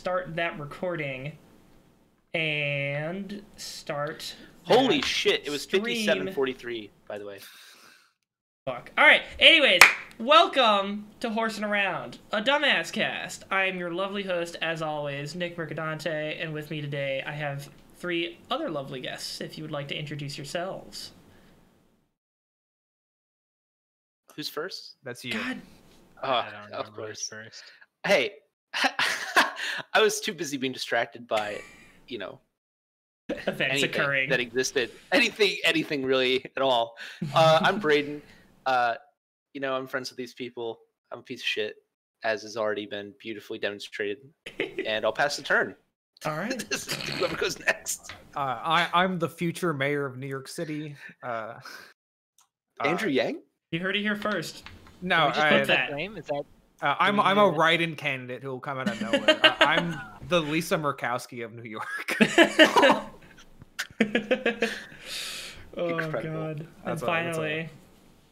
start that recording and start. Holy shit! It was fifty-seven forty-three, by the way. Fuck. All right. Anyways, welcome to Horsing Around, a dumbass cast. I'm your lovely host, as always, Nick Mercadante, and with me today I have three other lovely guests. If you would like to introduce yourselves. Who's first? That's you. God, Oh, I don't of course. first. Hey, I was too busy being distracted by, you know, events anything occurring. that existed, anything, anything really at all. Uh, I'm Braden. Uh, you know, I'm friends with these people. I'm a piece of shit, as has already been beautifully demonstrated. And I'll pass the turn. All right. This is Whoever goes next. Uh, I, I'm the future mayor of New York City. Uh, Andrew uh, Yang. You heard it here first. No, Can we just I, put put that- that name? Is that uh, I'm I'm a write-in candidate who will come out of nowhere. uh, I'm the Lisa Murkowski of New York. oh Incredible. god. And That's all- that's all. finally,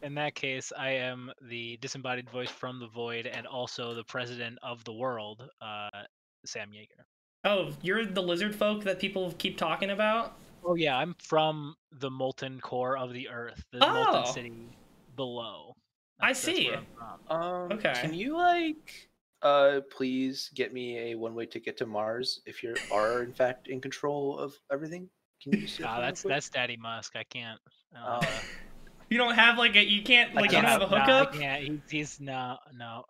in that case? I am the disembodied voice from the void, and also the president of the world, uh, Sam Yeager. oh, you're the lizard folk that people keep talking about? Oh yeah, I'm from the molten core of the earth, the Oh. molten city below. I That's- that's see. where I'm from. Um, Okay. Can you like, uh, please get me a one-way ticket to Mars if you are in fact in control of everything? Can you? just do Ah, for that's that's Daddy Musk. I can't. Uh, Oh. You don't have like a you can't I like you don't have a can't- nah, I hookup? can't. He's, he's no no.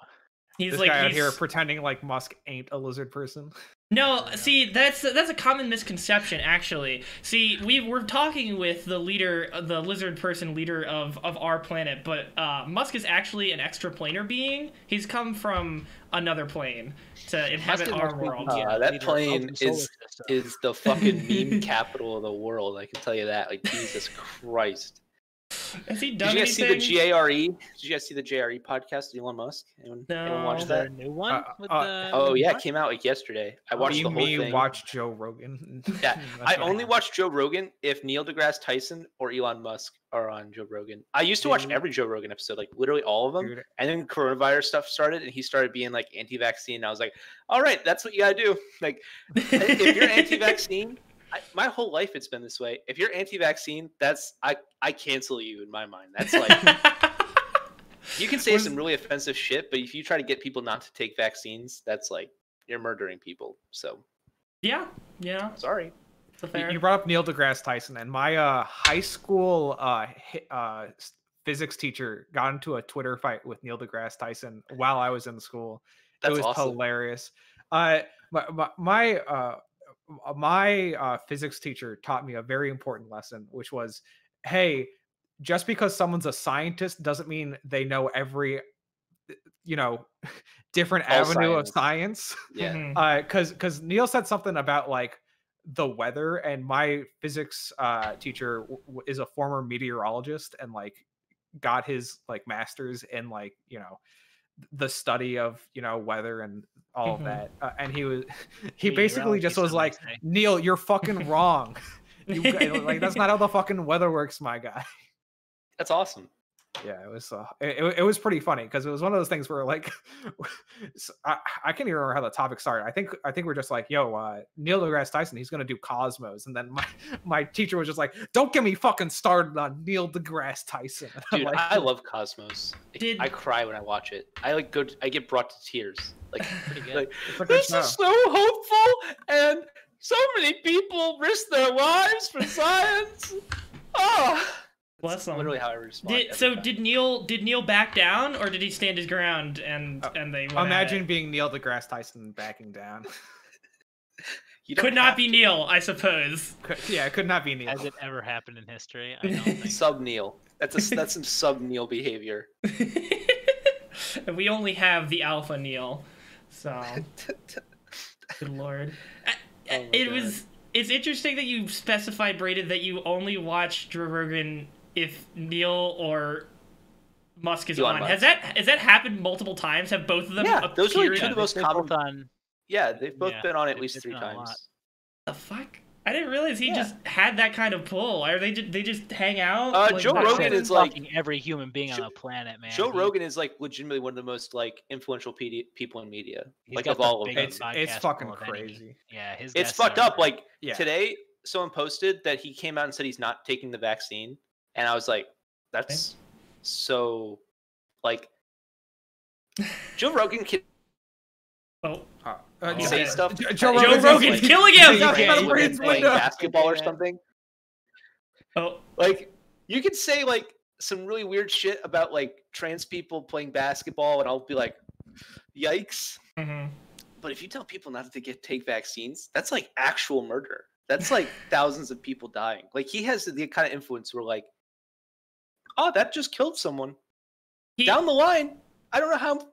He's this like guy out here pretending like Musk ain't a lizard person. No, Yeah. see, that's that's a common misconception, actually. See, we we're talking with the leader, the lizard person leader of of our planet, but uh, Musk is actually an extraplanar being. He's come from another plane to inhabit our world. the, Uh, uh, that plane is- is the fucking meme capital of the world. I can tell you that. Like Jesus Christ. Has he Did you guys anything? see the JRE? Did you guys see the JRE podcast with Elon Musk? Anyone, anyone No. watch Is a that? new one? Uh, with uh, the, Oh with yeah, it came out like yesterday. I watched do you the whole mean thing. watch Joe Rogan? Yeah, I only happened. watch Joe Rogan if Neil deGrasse Tyson or Elon Musk are on Joe Rogan. I used to watch Dude. every Joe Rogan episode, like literally all of them. Dude, And then coronavirus stuff started, and he started being like anti-vaccine. I was like, all right, that's what you gotta do. Like, if you're anti-vaccine, I, my whole life it's been this way. If you're anti-vaccine, that's I I cancel you in my mind. That's like you can say some really offensive shit, but if you try to get people not to take vaccines, that's like you're murdering people. So yeah, yeah, sorry. You- brought up Neil deGrasse Tyson, and my uh, high school uh, uh, physics teacher got into a Twitter fight with Neil deGrasse Tyson while I was in school. That's it was awesome. hilarious. Uh, my my my, uh, uh, my uh, physics teacher taught me a very important lesson, which was, hey, just because someone's a scientist doesn't mean they know every, you know, different All avenue of science. science Yeah. Mhm. uh because because neil said something about like the weather and my physics uh teacher w- w- is a former meteorologist and like got his like masters in like you know the study of you know weather and all Mhm. of that uh, and he was he basically just was like say. neil you're fucking wrong you like that's not how the fucking weather works my guy That's awesome. Yeah it was uh, it, it- it was pretty funny because it was one of those things where like I can't even remember how the topic started i think i think we're just like yo uh neil degrasse tyson he's gonna do cosmos and then my my teacher was just like don't get me fucking started on neil degrasse tyson I'm Dude, like, I love Cosmos. I- Did- I cry when I watch it. I like go. I get brought to tears. Like, like it's a good this show. is so hopeful, and so many people risk their lives for science. Oh, Bless That's him. literally how I respond. Did, so time. did Neil did Neil back down or did he stand his ground and Uh, and they went imagine being neil degrasse tyson backing down You could not be to. Neil I suppose Could- yeah it could not be neil Has it ever happened in history? I don't think. Sub Neil. That's a that's some sub Neil behavior. and we only have the alpha Neil so good lord I- Oh it God. was it's interesting that you specified Braden that you only watch Joe Rogan if Neil or Musk is Elon on Musk. has that has that happened multiple times have both of them Yeah, those are like two of the most They're common- both on. Yeah, they've both Yeah, been on at least three been on a lot. times. the fuck I didn't realize he Yeah. just had that kind of pull. Are they just they just hang out? Uh, Like, Joe Rogan is like- every human being on the planet, man. Joe Rogan is like legitimately one of the most like influential PD- people in media, he's like of all of them. It's it's fucking full of any- crazy. Yeah, his It's fucked are- up. Like Yeah. today, someone posted that he came out and said he's not taking the vaccine, and I was like, that's so like Joe Rogan can Oh, uh, Oh, say okay. stuff. Joe that Joe Rogan's Rogan's like- killing him. yeah, like, yeah, women Rogan's playing basketball or Yeah. something. Oh, Like you could say like some really weird shit about like trans people playing basketball, and I'll be like, yikes. mhm. But if you tell people not to get take vaccines, that's like actual murder. That's like thousands of people dying. Like he has the kind of influence where like, oh, that just killed someone. He- Down the line, I don't know how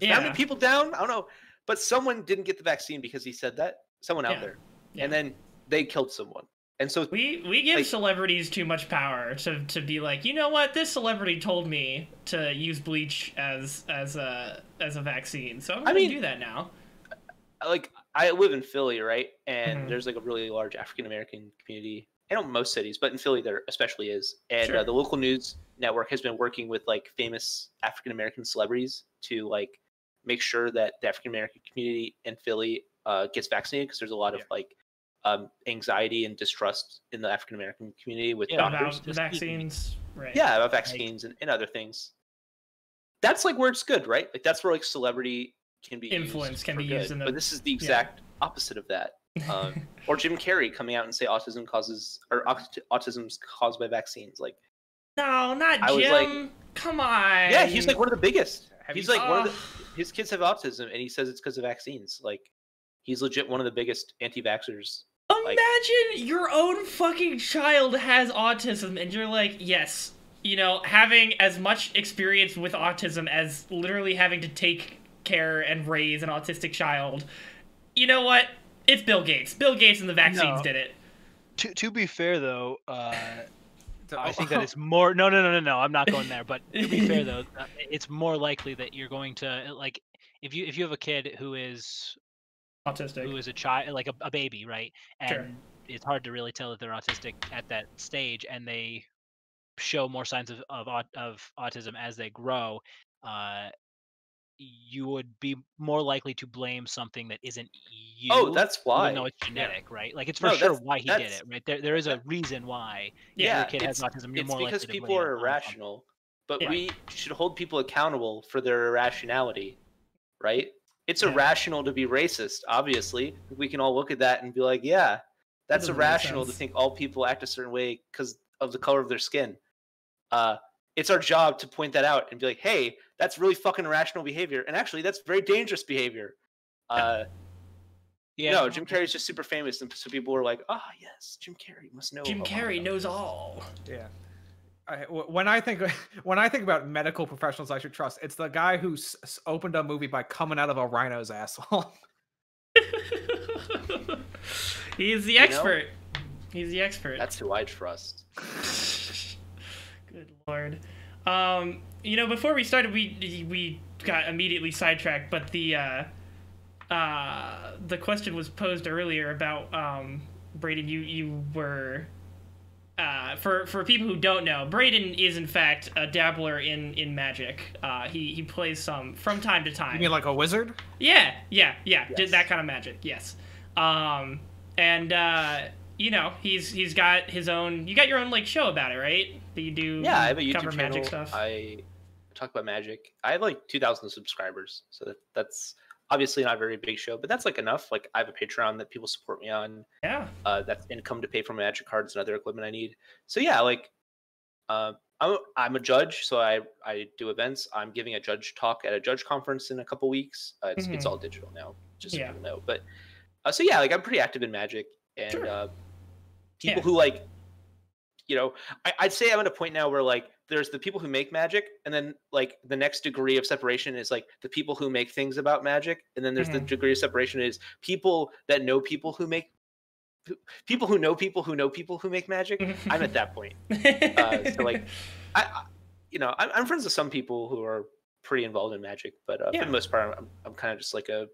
Yeah. how many people down. I don't know, but someone didn't get the vaccine because he said that. Someone out Yeah. there, Yeah. and then they killed someone. And so We we give Like- celebrities too much power to, to be like, you know what? This celebrity told me to use bleach as as a as a vaccine, so I'm I gonna mean- do that now. like I live in Philly, right? And Mhm. there's like a really large African American community. I don't most cities, but in Philly there especially is. And Sure. uh, the local news network has been working with like famous African American celebrities to like make sure that the African American community in Philly uh, gets vaccinated because there's a lot of like um, anxiety and distrust in the African American community with Yeah, doctors. About vaccines, right? Yeah, about vaccines and, and other things. That's like where it's good, right? Like that's where like celebrity can be Influence can be used in the- But this is the exact opposite of that. Um, or Jim Carrey coming out and say autism causes or aut- autism's caused by vaccines. Like, no, not I was Jim. like- Come on. yeah, he's like one of the biggest. Have He's you like one of the his kids have autism, and he says it's because of vaccines. Like, he's legit one of the biggest anti-vaxxers. like- Imagine your own fucking child has autism and you're like, yes, you know, having as much experience with autism as literally having to take care and raise an autistic child. You know what? It's Bill Gates. Bill Gates and the vaccines No. did it. To to be fair though, uh, I think that it's more. No, no, no, no, no. I'm not going there. But to be fair though, uh, it's more likely that you're going to like if you if you have a kid who is Autistic. who is a child like a, a baby, right? And Sure. it's hard to really tell that they're autistic at that stage, and they show more signs of of, of autism as they grow. Uh, you would be more likely to blame something that isn't you. Oh, that's why. Even though it's genetic, right? Like it's for No, sure why he did it, right? There, there is a reason why. Yeah, your kid has autism. You're It's more because people are it on something. irrational, but Yeah. we should hold people accountable for their irrationality, right? It's Yeah. irrational to be racist. Obviously, we can all look at that and be like, "Yeah, that's doesn't irrational to think all people act a certain way because of the color of their skin." Uh, it's our job to point that out and be like, "Hey, that's really fucking irrational behavior, and actually, that's very dangerous behavior." Uh, Yeah. no, Jim Carrey's just super famous, and so people were like, "Ah, yes, Jim Carrey must know." Jim Carrey knows all. Yeah. I, w- when I think when I think about medical professionals I should trust, it's the guy who s- s- opened a movie by coming out of a rhino's asshole. He's the You know? expert. He's the expert. That's who I trust. Good lord. Um, you know, before we started, we we got immediately sidetracked, but the uh, uh, the question was posed earlier about um, Braden. You you were. Uh, for for people who don't know, Braden is in fact a dabbler in in magic. Uh, he he plays some from time to time. You mean like a wizard? Yeah, yeah, yeah. Did that kind of magic. Yes. Um, and uh, you know, he's he's got his own. You got your own like show about it, right? That you do. Yeah, I have a YouTube cover channel. magic stuff. I talk about magic. I have like 2,000 subscribers, so that, that's obviously not a very big show, but that's like enough. Like I have a Patreon that people support me on. yeah. Uh, that's income to pay for my magic cards and other equipment I need. So yeah, like uh, I'm I'm a judge, so I I do events. I'm giving a judge talk at a judge conference in a couple weeks. Uh, it's it's Mhm. all digital now, just so Yeah. people know. But uh, so yeah, like I'm pretty active in magic, and Sure. uh, people Yeah. who like you know I, i'd say i'm at a point now where like there's the people who make magic and then like the next degree of separation is like the people who make things about magic and then there's the Mhm. degree of separation is people that know people who make people who know people who know people who make magic i'm at that point uh, so, like, I, I you know I'm, I'm friends with some people who are pretty involved in magic but uh, Yeah. for the most part i'm, I'm kind of just like a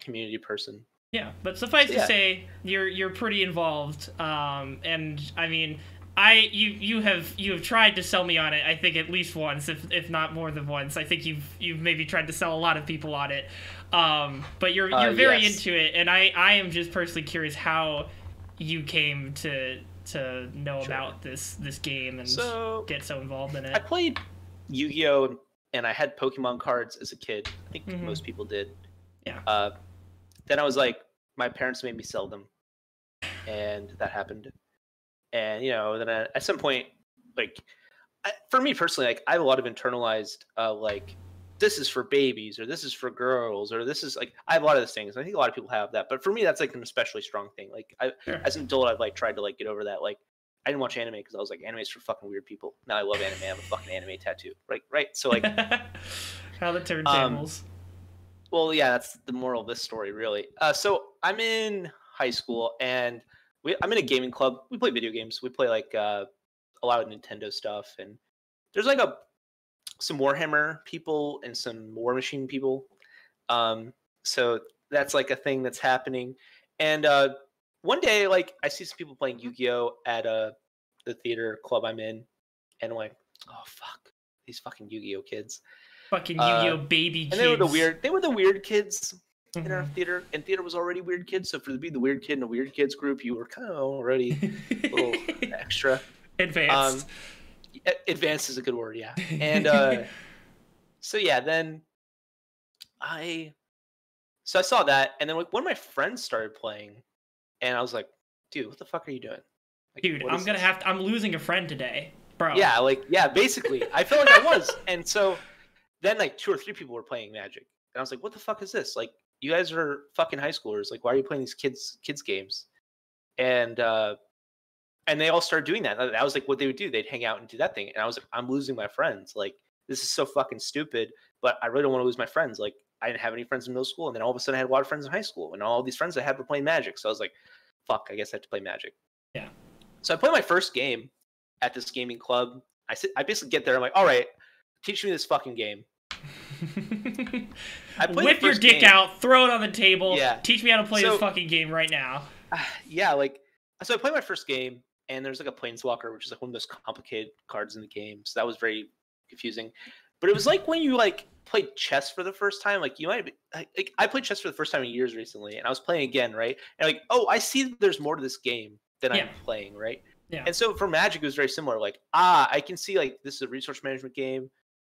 community person Yeah, but suffice Yeah. to say, you're you're pretty involved. Um, and I mean, I you you have you have tried to sell me on it. I think at least once, if if not more than once. I think you've you've maybe tried to sell a lot of people on it. Um, but you're Uh, you're very yes. into it, and I I am just personally curious how you came to to know Sure. about this this game and So get so involved in it. I played Yu-Gi-Oh and I had Pokemon cards as a kid. I think Mhm. most people did. Yeah. Uh, then I was like, my parents made me sell them, and that happened. And you know, then I, at some point, like, I, for me personally, like I have a lot of internalized, uh, like, this is for babies, or this is for girls, or this is like I have a lot of those things. I think a lot of people have that, but for me, that's like an especially strong thing. Like, I Sure. as an adult, I've like tried to like get over that. Like, I didn't watch anime because I was like, anime's for fucking weird people. Now I love anime. I have a fucking anime tattoo. Right, right. So like, how the turntables. well, yeah, that's the moral of this story, really. Uh, so I'm in high school and we, I'm in a gaming club. We play video games. We play like uh, a lot of Nintendo stuff, and there's like a some Warhammer people and some War Machine people. Um, so that's like a thing that's happening. And uh, one day, like I see some people playing Yu-Gi-Oh at uh, the theater club I'm in, and I'm like, oh fuck, these fucking Yu-Gi-Oh kids. Fucking uh, Yu-Gi-Oh baby kids. And they were the weird. They were the weird kids in our Mhm. theater, and theater was already weird kids. So for to be the weird kid in a weird kids group, you were kind of already a little extra. Advanced. A- Advanced is a good word, yeah. And uh, so yeah, then I so I saw that, and then like one of my friends started playing, and I was like, dude, what the fuck are you doing? Like, Dude, I'm gonna this?" have to. I'm losing a friend today, bro. Yeah, like yeah, basically, I felt like I was, and so then like two or three people were playing Magic, and I was like, "What the fuck is this? Like, you guys are fucking high schoolers. Like, why are you playing these kids kids games?" And uh, and they all started doing that. That was like what they would do. They'd hang out and do that thing, and I was like, "I'm losing my friends. Like, this is so fucking stupid." But I really don't want to lose my friends. Like, I didn't have any friends in middle school, and then all of a sudden I had a lot of friends in high school, and all these friends I had were playing Magic. So I was like, "Fuck, I guess I have to play Magic." Yeah. So I played my first game at this gaming club. I sit, I basically get there. I'm like, all right, teach me this fucking game. I Whip your dick game. out, throw it on the table. Yeah. Teach me how to play this fucking game right now. yeah, like so I played my first game, and there's like a planeswalker, which is like one of the most complicated cards in the game. So that was very confusing. But it was like when you like played chess for the first time. Like you might be, like like, I played chess for the first time in years recently, and I was playing again, right? And like, oh, I see there's more to this game than Yeah. I'm playing, right? Yeah. And so for Magic, it was very similar. Like, ah, I can see like this is a resource management game.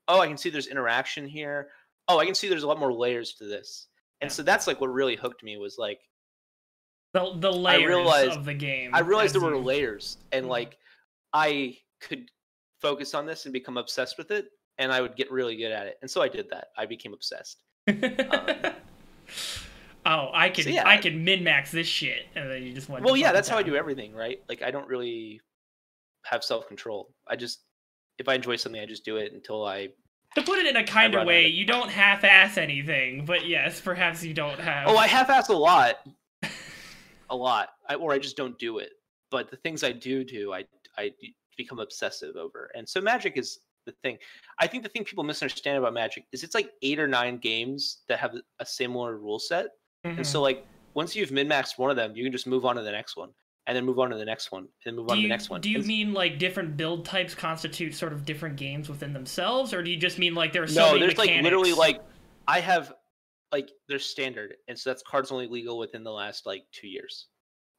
Oh, I can see there's interaction here. Oh, I can see there's a lot more layers to this. And so that's like what really hooked me was like The the layers realized- of the game. I realized there were you- layers, and Mhm. like I could focus on this and become obsessed with it, and I would get really good at it. And so I did that. I became obsessed. oh, I can yeah. I can min max this shit, and then you just went. Well, yeah, that's how I do everything, right? Like I don't really have self control. I just if I enjoy something, I just do it until I. To put it in a kind of way, you don't half-ass anything, but yes, perhaps you don't have. Oh, I half-ass a lot, a lot, I, or I just don't do it. But the things I do do, I I become obsessive over. And so Magic is the thing. I think the thing people misunderstand about Magic is it's like eight or nine games that have a similar rule set. Mhm. And so like once you've min maxed one of them, you can just move on to the next one, and then move on to the next one, and then move on to the next one. do you And- mean like different build types constitute sort of different games within themselves, or do you just mean like there are so no, many there's like literally mechanics? like I have like there's standard, and so that's cards only legal within the last like two years.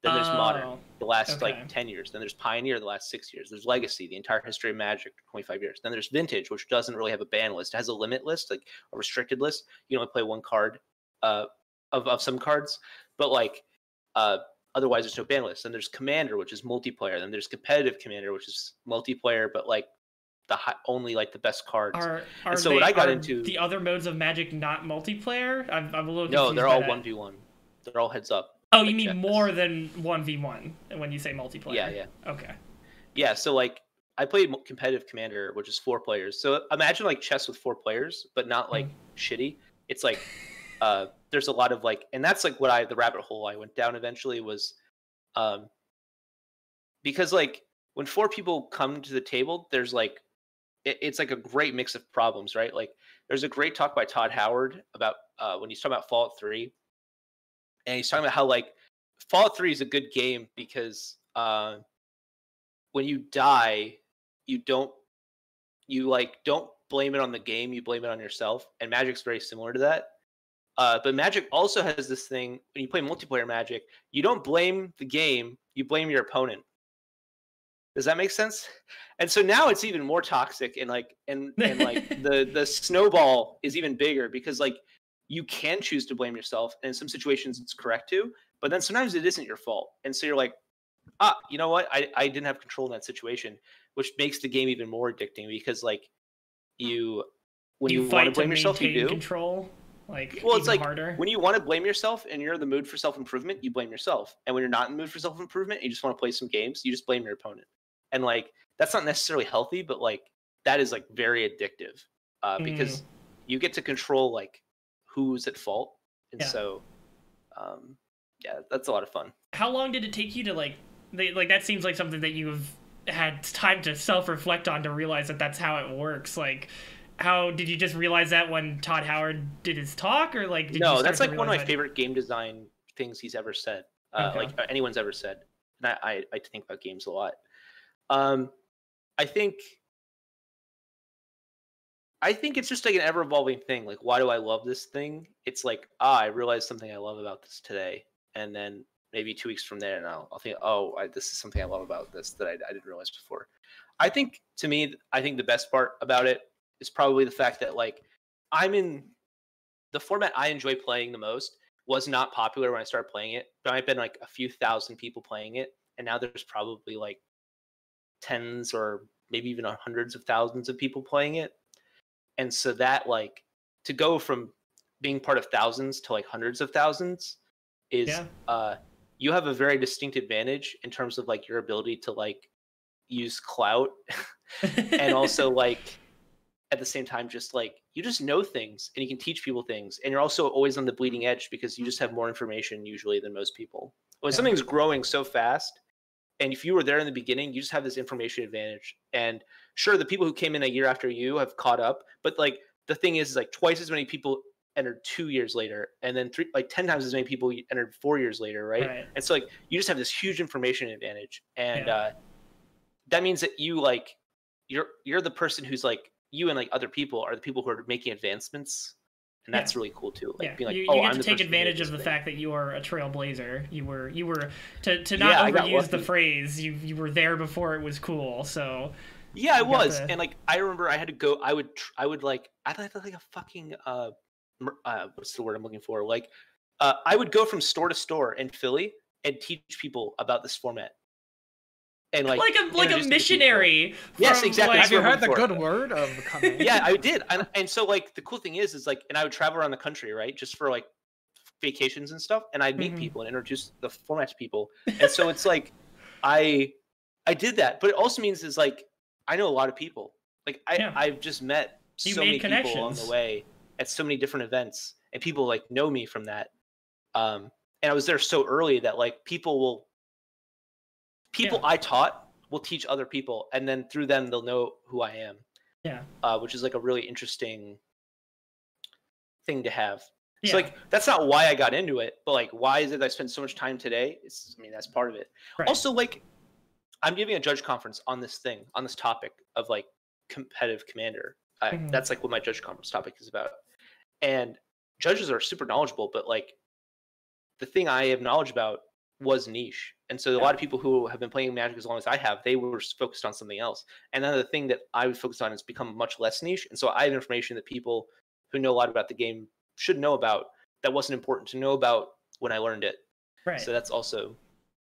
Then there's modern, Oh, the last okay. like ten years. Then there's pioneer, the last six years. There's legacy, the entire history of Magic, 25 years. Then there's vintage, which doesn't really have a ban list. It has a limit list, like a restricted list. You can only play one card uh, of of some cards, but like uh, otherwise there's no ban list. Then there's commander, which is multiplayer. Then there's competitive commander, which is multiplayer, but like the high, only like the best cards. Are are so they, what I got into- the other modes of Magic not multiplayer? I'm, I'm a little No, they're all one v one. They're all heads up. Oh, you mean more than one v one when you say multiplayer? Yeah, yeah, Okay. yeah. So like, I played competitive commander, which is four players. So imagine like chess with four players, but not like shitty. It's like, uh, there's a lot of like, and that's like what I the rabbit hole I went down eventually was, um, because like when four people come to the table, there's like, it, it's like a great mix of problems, right? Like, there's a great talk by Todd Howard about uh, when he's talking about Fallout Three, and he's talking about how like Fallout 3 is a good game because uh, when you die, you don't you like don't blame it on the game, you blame it on yourself. And Magic's very similar to that. Uh, but Magic also has this thing when you play multiplayer Magic, you don't blame the game, you blame your opponent. Does that make sense? And so now it's even more toxic and like and and like the the snowball is even bigger because like you can choose to blame yourself and in some situations it's correct to, but then sometimes it isn't your fault. And so you're like, ah, you know what? I, I didn't have control in that situation, which makes the game even more addicting because like you when you, you want to fight blame yourself, you do. control. Like Well, it's like harder. when you want to blame yourself and you're in the mood for self improvement, you blame yourself. And when you're not in the mood for self improvement, and you just want to play some games, you just blame your opponent. And like that's not necessarily healthy, but like that is like very addictive uh, Mm. because you get to control like who's at fault, and Yeah. so um, yeah, that's a lot of fun. How long did it take you to like? They, like that seems like something that you've had time to self-reflect on to realize that that's how it works. Like, how did you just realize that when Todd Howard did his talk, or like? Did you no, that's like one of my that- favorite game design things he's ever said. Uh, Okay. Like anyone's ever said. And I, I to think about games a lot. Um, I think. I think it's just like an ever evolving thing. Like, why do I love this thing? It's like, ah, I realized something I love about this today, and then maybe two weeks from there, and I'll, I'll think, oh, I, this is something I love about this that I, I didn't realize before. I think to me, I think the best part about it is probably the fact that like I'm in the format I enjoy playing the most was not popular when I started playing it. There might have been like a few thousand people playing it, and now there's probably like tens or maybe even hundreds of thousands of people playing it. And so that like to go from being part of thousands to like hundreds of thousands is Yeah. uh you have a very distinct advantage in terms of like your ability to like use clout and also like at the same time just like you just know things and you can teach people things and you're also always on the bleeding edge because you just have more information usually than most people when Yeah. something's growing so fast and if you were there in the beginning you just have this information advantage and sure the people who came in a year after you have caught up but like the thing is, is like twice as many people entered two years later and then three like 10 times as many people entered four years later right, Right. and so like you just have this huge information advantage and Yeah. uh that means that you like you're you're the person who's like you and like other people are the people who are making advancements and Yeah. that's really cool too like yeah, being like you, oh get I'm to take person who made advantage of the thing." fact that you are a trailblazer. You were, you were to, to not got overuse the phrase. You you were there before it was cool. So yeah i was and like i remember i had to go i would tr- i would like i had like a fucking uh, uh what's the word i'm looking for like uh i would go from store to store in philly and teach people about this format and like like, a like a introduce them missionary. Yes, exactly. like- Have you what I'm heard the good word of coming? yeah i did and, and so like the cool thing is is like and i would travel around the country right just for like vacations and stuff and i'd meet Mhm. people and introduce the format to people and so it's like i i did that but it also means is like i know a lot of people like i Yeah. i've just met You so many people along the way at so many different events and people like know me from that um and i was there so early that like people will people i taught will teach other people and then through them they'll know who i am Yeah. uh, which is like a really interesting thing to have. Yeah. So like that's not why I got into it, but like why is it I spend so much time today? It's I mean that's part of it. Right. Also like I'm giving a judge conference on this thing on this topic of like competitive commander. I, Mhm. That's like what my judge conference topic is about. And judges are super knowledgeable, but like the thing I have knowledge about was niche. And so a lot of people who have been playing Magic as long as I have, they were focused on something else. And then the thing that I was focused on has become much less niche. And so I have information that people who know a lot about the game should know about that wasn't important to know about when I learned it. right. So that's also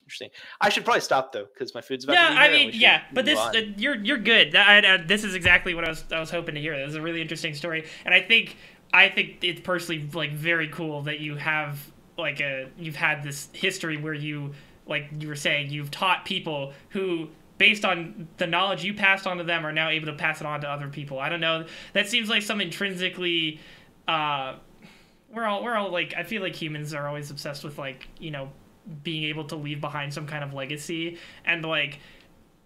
interesting. I should probably stop though because my food's about yeah, to be I mean, yeah, but this uh, you're you're good. That, I, uh, this is exactly what I was I was hoping to hear. This is a really interesting story, and I think I think it's personally like very cool that you have like a you've had this history where you like you were saying you've taught people who based on the knowledge you passed on to them are now able to pass it on to other people. I don't know. That seems like some intrinsically uh we're all we're all like I feel like humans are always obsessed with like, you know, being able to leave behind some kind of legacy and like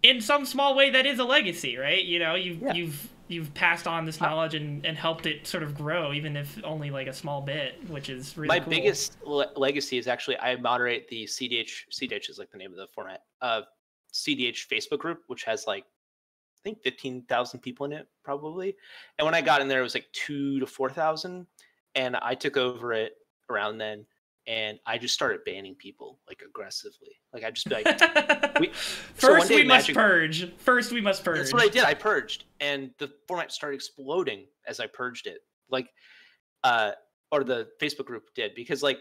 in some small way that is a legacy, right? You know, you've Yeah. you've you've passed on this knowledge and, and helped it sort of grow, even if only like a small bit, which is really my cool. biggest le- legacy is actually I moderate the CDH. CDH is like the name of the format. Uh, CDH Facebook group, which has like I think fifteen thousand people in it probably. And when I got in there, it was like two to four thousand, and I took over it around then, and I just started banning people like aggressively. Like I just be like. we- so First, day we must Magic- purge. First, we must purge. That's what I did. I purged, and the format started exploding as I purged it. Like, uh, or the Facebook group did because like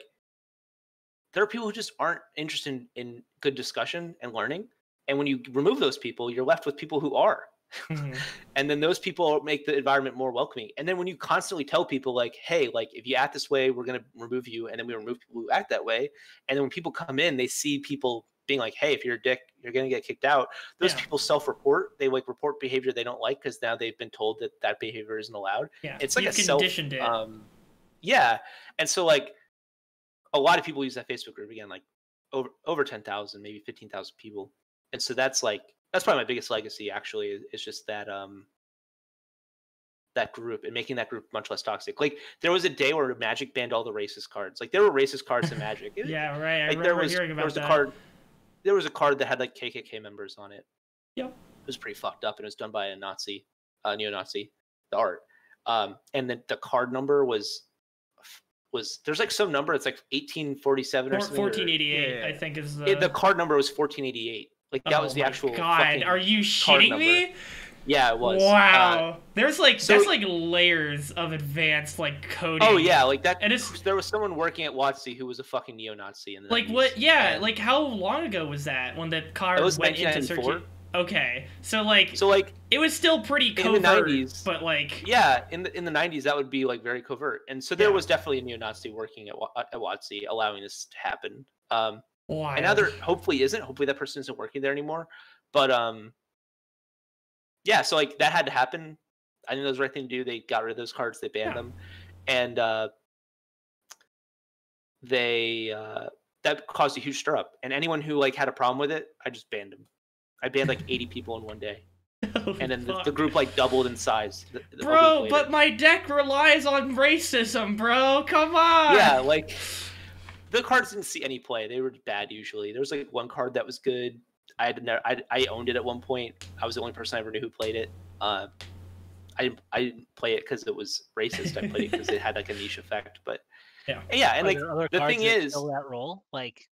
there are people who just aren't interested in, in good discussion and learning, and when you remove those people, you're left with people who are, Mhm. and then those people make the environment more welcoming. And then when you constantly tell people like, "Hey, like if you act this way, we're gonna remove you," and then we remove people who act that way, and then when people come in, they see people being like, "Hey, if you're a dick, you're gonna get kicked out." those Yeah. people self-report they like report behavior they don't like because now they've been told that that behavior isn't allowed Yeah, it's like you've a self conditioned it. um yeah and so like a lot of people use that facebook group again like over over 10,000 maybe 15,000 people and so that's like that's probably my biggest legacy actually is, is just that um that group and making that group much less toxic like there was a day where magic banned all the racist cards like there were racist cards in magic yeah, right. I like remember there was hearing there was that. a card there was a card that had like KKK members on it. Yep. It was pretty fucked up and it was done by a Nazi, uh, neo-Nazi, the art. Um, and then the card number was was there's like some number it's like 1847 or Four- something. or- 1488, Yeah. I think is the. it- the card number was 1488. Like that Oh was the actual. God, are you shitting me? Yeah, it was. Uh, Wow, there's like so- that's like layers of advanced like coding. oh yeah, like that. And it's- there was someone working at WotC who was a fucking neo-Nazi. In the Like 90s, what? Yeah, and- like how long ago was that when the was went into 1994. search? Okay, so like So like it was still pretty covert, in the covert, 90s, but like yeah in the in the 90s that would be like very covert and so there Yeah. was definitely a neo-nazi working at, at WotC allowing this to happen um and now there hopefully isn't. Hopefully that person isn't working there anymore. But um yeah so like that had to happen. I think that was the right thing to do. They got rid of those cards. They banned Yeah. them. And uh they uh that caused a huge stir up. And anyone who like had a problem with it i just banned them. I banned like 80 people in one day. And then the, the group like doubled in size th- th- Bro, but my deck relies on racism, bro. Come on. yeah, like the cards didn't see any play. They were bad usually. There was like one card that was good. I had never, I, I owned it at one point. I was the only person I ever knew who played it. Uh, I didn't- I didn't play it because it was racist. I played it because it had like a niche effect. But Yeah. yeah, and Are like other the cards thing that is- fill that role. Like,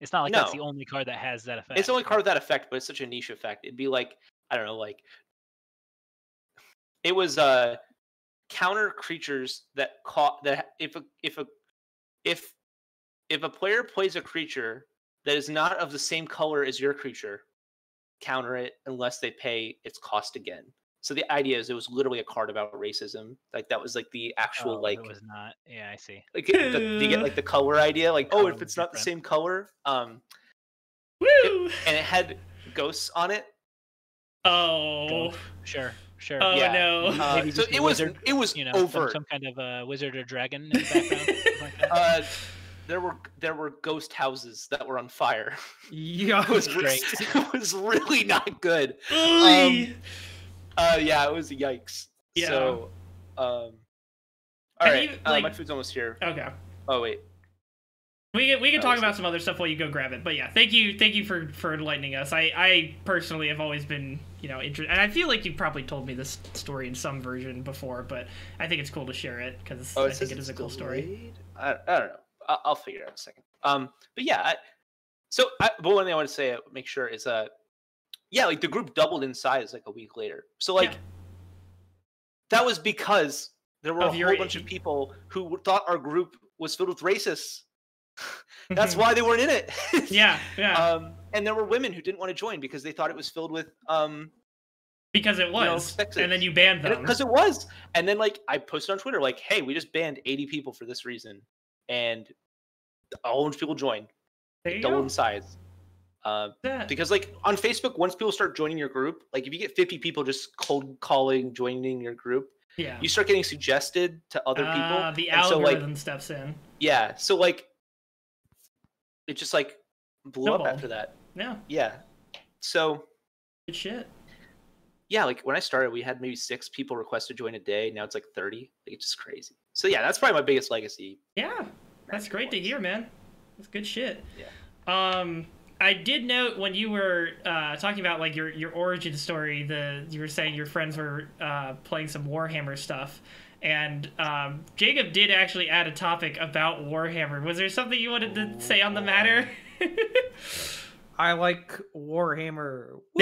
it's not like that's the only card that has that effect. it's the only card with that effect, but it's such a niche effect. It'd be like I don't know, like it was uh counter creatures that caught that if a if a if if a player plays a creature that is not of the same color as your creature, counter it unless they pay its cost again. So the idea is it was literally a card about racism. Like that was like the actual Oh, like it was not. Yeah, I see. like it- the, you get like the color idea. Like oh, if was it's not the same color, um, Woo! and it had ghosts on it. Oh. Go. Sure, sure. Oh Yeah. no. Uh, so just a it was it was You know, some, overt. some kind of a wizard or dragon in the background. like that. Uh, there were there were ghost houses that were on fire. Yeah. It was Great. it was really not good. Oy. Uh, yeah, it was yikes. Yeah. So, um, all right, you, uh, my food's almost here. okay. Oh wait, We can, we can Oh, talk about some other stuff while you go grab it. But yeah, thank you thank you for for enlightening us. I I personally have always been you know interested, and I feel like you probably told me this story in some version before, but I think it's cool to share it because oh, I think it is a it's cool story. I, I don't know. I'll, I'll figure it out in a second. Um, but yeah, I, so I, but one thing I want to say, uh, make sure is uh, yeah, like the group doubled in size like a week later. So like Yeah. that was because there were Of a whole bunch of people who thought our group was filled with racists. That's Mhm. why they weren't in it. Yeah, yeah, Um, and there were women who didn't want to join because they thought it was filled with um because it know, was, sexist. and then you banned them. because it was. And then like I posted on Twitter like, "Hey, we just banned 80 people for this reason," and a whole bunch of people join. There double in size. Uh, That- because like on Facebook, once people start joining your group, like if you get 50 people just cold calling joining your group, yeah. you start getting suggested to other people. Ah, the and so algorithm like steps in. yeah, so like it just like blew up after that. Yeah. Yeah. So Good shit. Yeah, like when I started, we had maybe six people request to join a day. Now it's like thirty. Like, it's just crazy. So yeah, that's probably my biggest legacy. Yeah, that's great to hear, man. That's good shit. Yeah. Um, I did note when you were uh, talking about like your your origin story. The you were saying your friends were uh, playing some Warhammer stuff, and um, Jacob did actually add a topic about Warhammer. Was there something you wanted to say on the matter? I like Warhammer.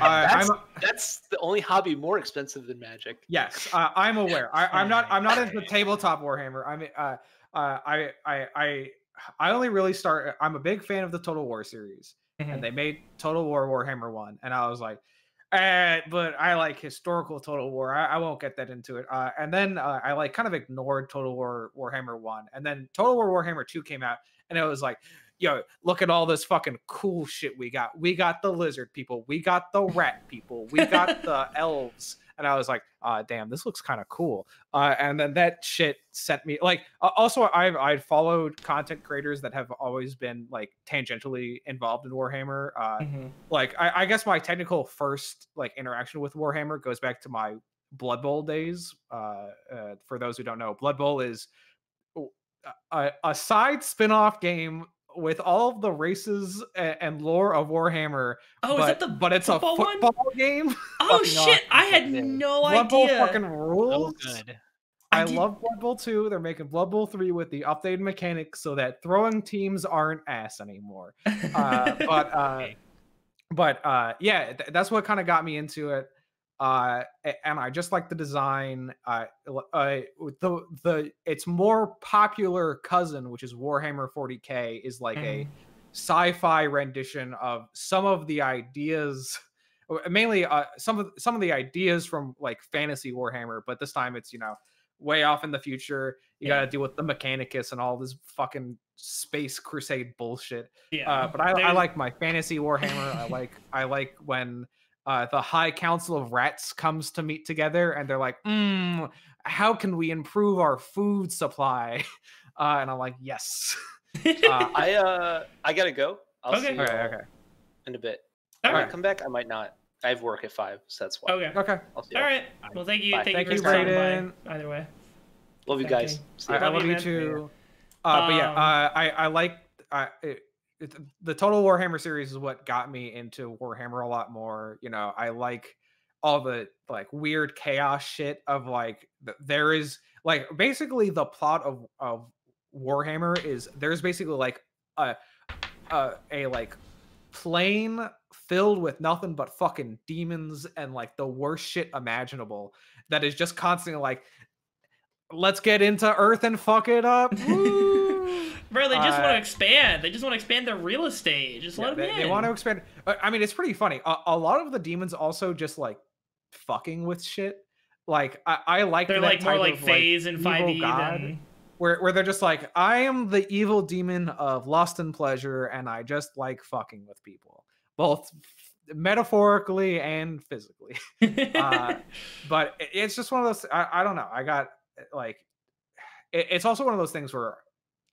Woo! I, That's, I'm that's the only hobby more expensive than Magic. yes, uh, I'm aware. I, I'm not. I'm not into tabletop Warhammer. I mean, uh, uh, I, I, I, I only really start. I'm a big fan of the Total War series, Mhm. and they made Total War Warhammer one, and I was like, eh, but I like historical Total War. I, I won't get that into it. Uh, and then uh, I like kind of ignored Total War Warhammer one, and then Total War Warhammer two came out, and it was like. Yo, look at all this fucking cool shit we got. We got the lizard people. We got the rat people. We got the elves. And I was like, uh, damn, this looks kind of cool. Uh, and then that shit sent me like. Uh, also, I've I've followed content creators that have always been like tangentially involved in Warhammer. Uh, Mhm. like I, I guess my technical first like interaction with Warhammer goes back to my Blood Bowl days. Uh, uh, for those who don't know, Blood Bowl is a side spin-off game with all of the races and lore of Warhammer. Oh, but, is that the but it's a football one? football game. Oh fucking shit! I had no Blood Bowl idea. fucking So rules. good. I I, love Blood Bowl 2. They're making Blood Bowl 3 with the updated mechanics so that throwing teams aren't ass anymore. Uh, but uh, Okay. but uh, yeah, th- that's what kind of got me into it. Uh, and I just like the design. Uh, uh, the the its more popular cousin, which is Warhammer 40k, is like a Mhm. sci-fi rendition of some of the ideas uh, mainly uh, some of some of the ideas from like fantasy warhammer but this time it's you know way off in the future you Yeah. got to deal with the mechanicus and all this fucking space crusade bullshit yeah. uh, but I, I like my fantasy warhammer i like i like when uh, the high council of rats comes to meet together and they're like mm, how can we improve our food supply uh, and i'm like yes uh, I uh I gotta go. I'll Okay. see you okay okay in a bit. All I might right. come back. I might not. I have work at five, so that's why. Okay. okay I'll see you. All all. right. Well, thank you. Bye. Thank, Thank you you, for stopping by. Braden. Either way. Love you Thank guys. you. See I, ya. I Love love you, you too. Uh, but yeah, Um, uh, I I like I it, it, uh, the Total Warhammer series is what got me into Warhammer a lot more. You know, I like all the like weird chaos shit of like there is like basically the plot of of Warhammer is there's basically like a a, a like plane filled with nothing but fucking demons and like the worst shit imaginable that is just constantly like let's get into earth and fuck it up! Bro, they just want Uh, to expand. They just want to expand their real estate. Just Yeah, let them they, in. they want to expand uh, i mean it's pretty funny a, a lot of the demons also just like fucking with shit like i, I like They're that like more like phase and evil 5e god. than. where, where they're just like i am the evil demon of lust and pleasure and i just like fucking with people both metaphorically and physically uh, but it- it's just one of those I, I don't know i got like it, it's also one of those things where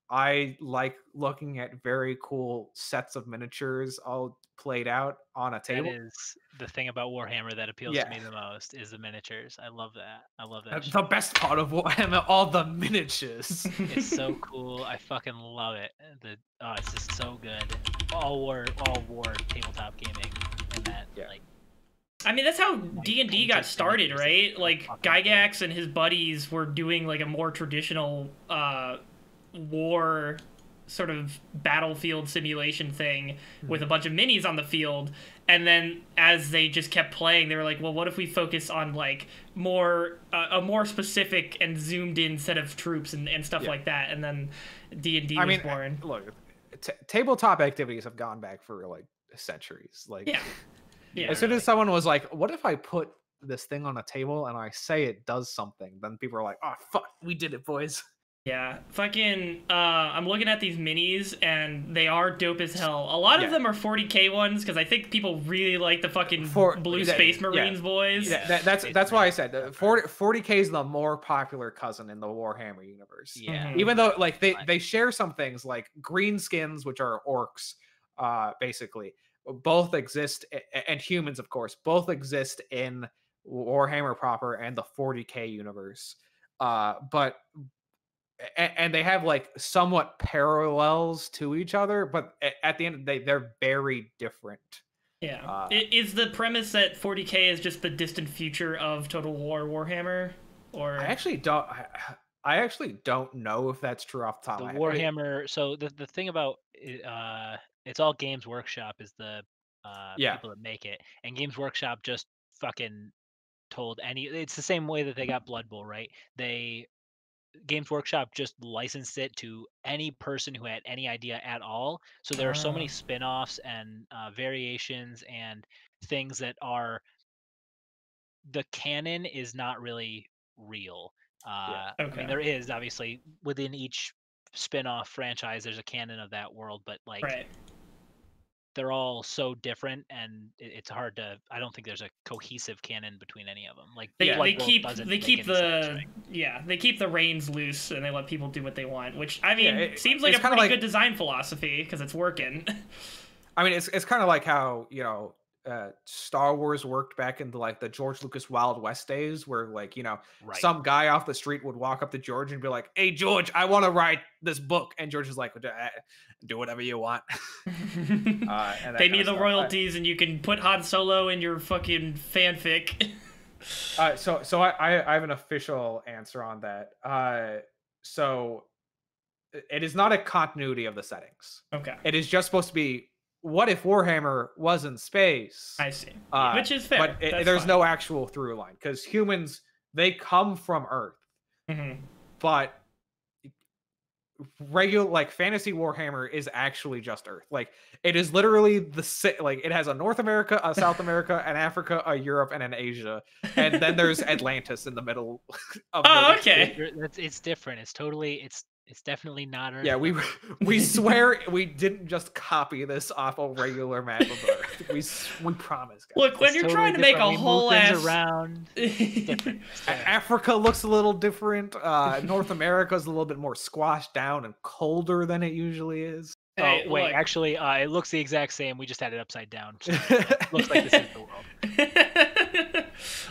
i like looking at very cool sets of miniatures all played out on a table is the thing about Warhammer that appeals Yeah. to me the most is the miniatures. I love that. I love Uh, that. shit. the best part of Warhammer all the miniatures It's so cool. I fucking love it. The oh, it's just so good. All war, all war tabletop gaming, and that Yeah. like I mean, that's how D and D got started, right? Like fucking Gygax and his buddies were doing like a more traditional uh, war sort of battlefield simulation thing with a bunch of minis on the field. And then as they just kept playing, they were like, "Well, what if we focus on like more uh, a more specific and zoomed in set of troops and, and stuff Yeah. like that?" And then D and D i was mean uh, born. look t- tabletop activities have gone back for like centuries like Yeah. Yeah. as soon as someone was like what if i put this thing on a table and i say it does something then people are like oh fuck we did it boys Yeah, fucking. Uh, I'm looking at these minis and they are dope as hell. A lot Yeah. of them are 40k ones because I think people really like the fucking For- blue that- Space yeah. Marines boys. Yeah, that, that's that's why I said so uh, 40 40k is the more popular cousin in the Warhammer universe. yeah. Mhm. Even though like they they share some things like green skins, which are orcs, uh, basically. both exist and humans of course both exist in warhammer proper and the 40k universe uh but a- and they have like somewhat parallels to each other but at the end of the day they're very different Yeah. Uh, is the premise that 40k is just the distant future of Total War Warhammer, or i actually don't I, I actually don't know if that's true off the top the of my head. I- Warhammer. So the the thing about uh, it's all Games Workshop is the uh Yeah. people that make it, and Games Workshop just fucking told any. It's the same way that they got Blood Bowl, right? They Games Workshop just licensed it to any person who had any idea at all. So there are so many Ah. spin-offs and uh, variations and things that are the canon is not really real. Uh, I Okay. mean, there is obviously within each spin-off franchise, there's a canon of that world, but like right? They're all so different, and it, it's hard to. I don't think there's a cohesive canon between any of them. Like They, Blood they keep they keep any sense, the right? yeah they keep the reins loose and they let people do what they want, which I mean it- seems like a pretty like- good design philosophy because it's working. I mean, it's it's kind of like how you know uh, Star Wars worked back into like the George Lucas Wild West days, where like you know Right. some guy off the street would walk up to George and be like, "Hey, George, I want to write this book," and George is like, "Uh, "Do whatever you want." Uh, Pay kinda the stuff. I- royalties and you can put Han Solo in your fucking fanfic. Uh, so so I, I I have an official answer on that. Uh, so it is not a continuity of the settings. okay, It is just supposed to be what if Warhammer was in space? I see. Uh, Which is fair. But it- there's fine. no actual through line because humans they come from Earth, Mhm. but regular like fantasy Warhammer is actually just Earth. Like it is literally the like it has a North America, a South America, an Africa, a Europe, and an Asia, and then there's Atlantis in the middle. Of Oh, the- okay. You're- it's different. It's totally it's it's definitely not Earth. Yeah, we we swear we didn't just copy this off a regular map of Earth. We we promise. Guys. Look, when It's you're totally trying to make a. We whole ass around. Different. It's A- different. Africa looks a little different. Uh, North America is a little bit more squashed down and colder than it usually is. Hey, oh wait, look. actually, uh, it looks the exact same. We just had it upside down. So it looks like this is the world.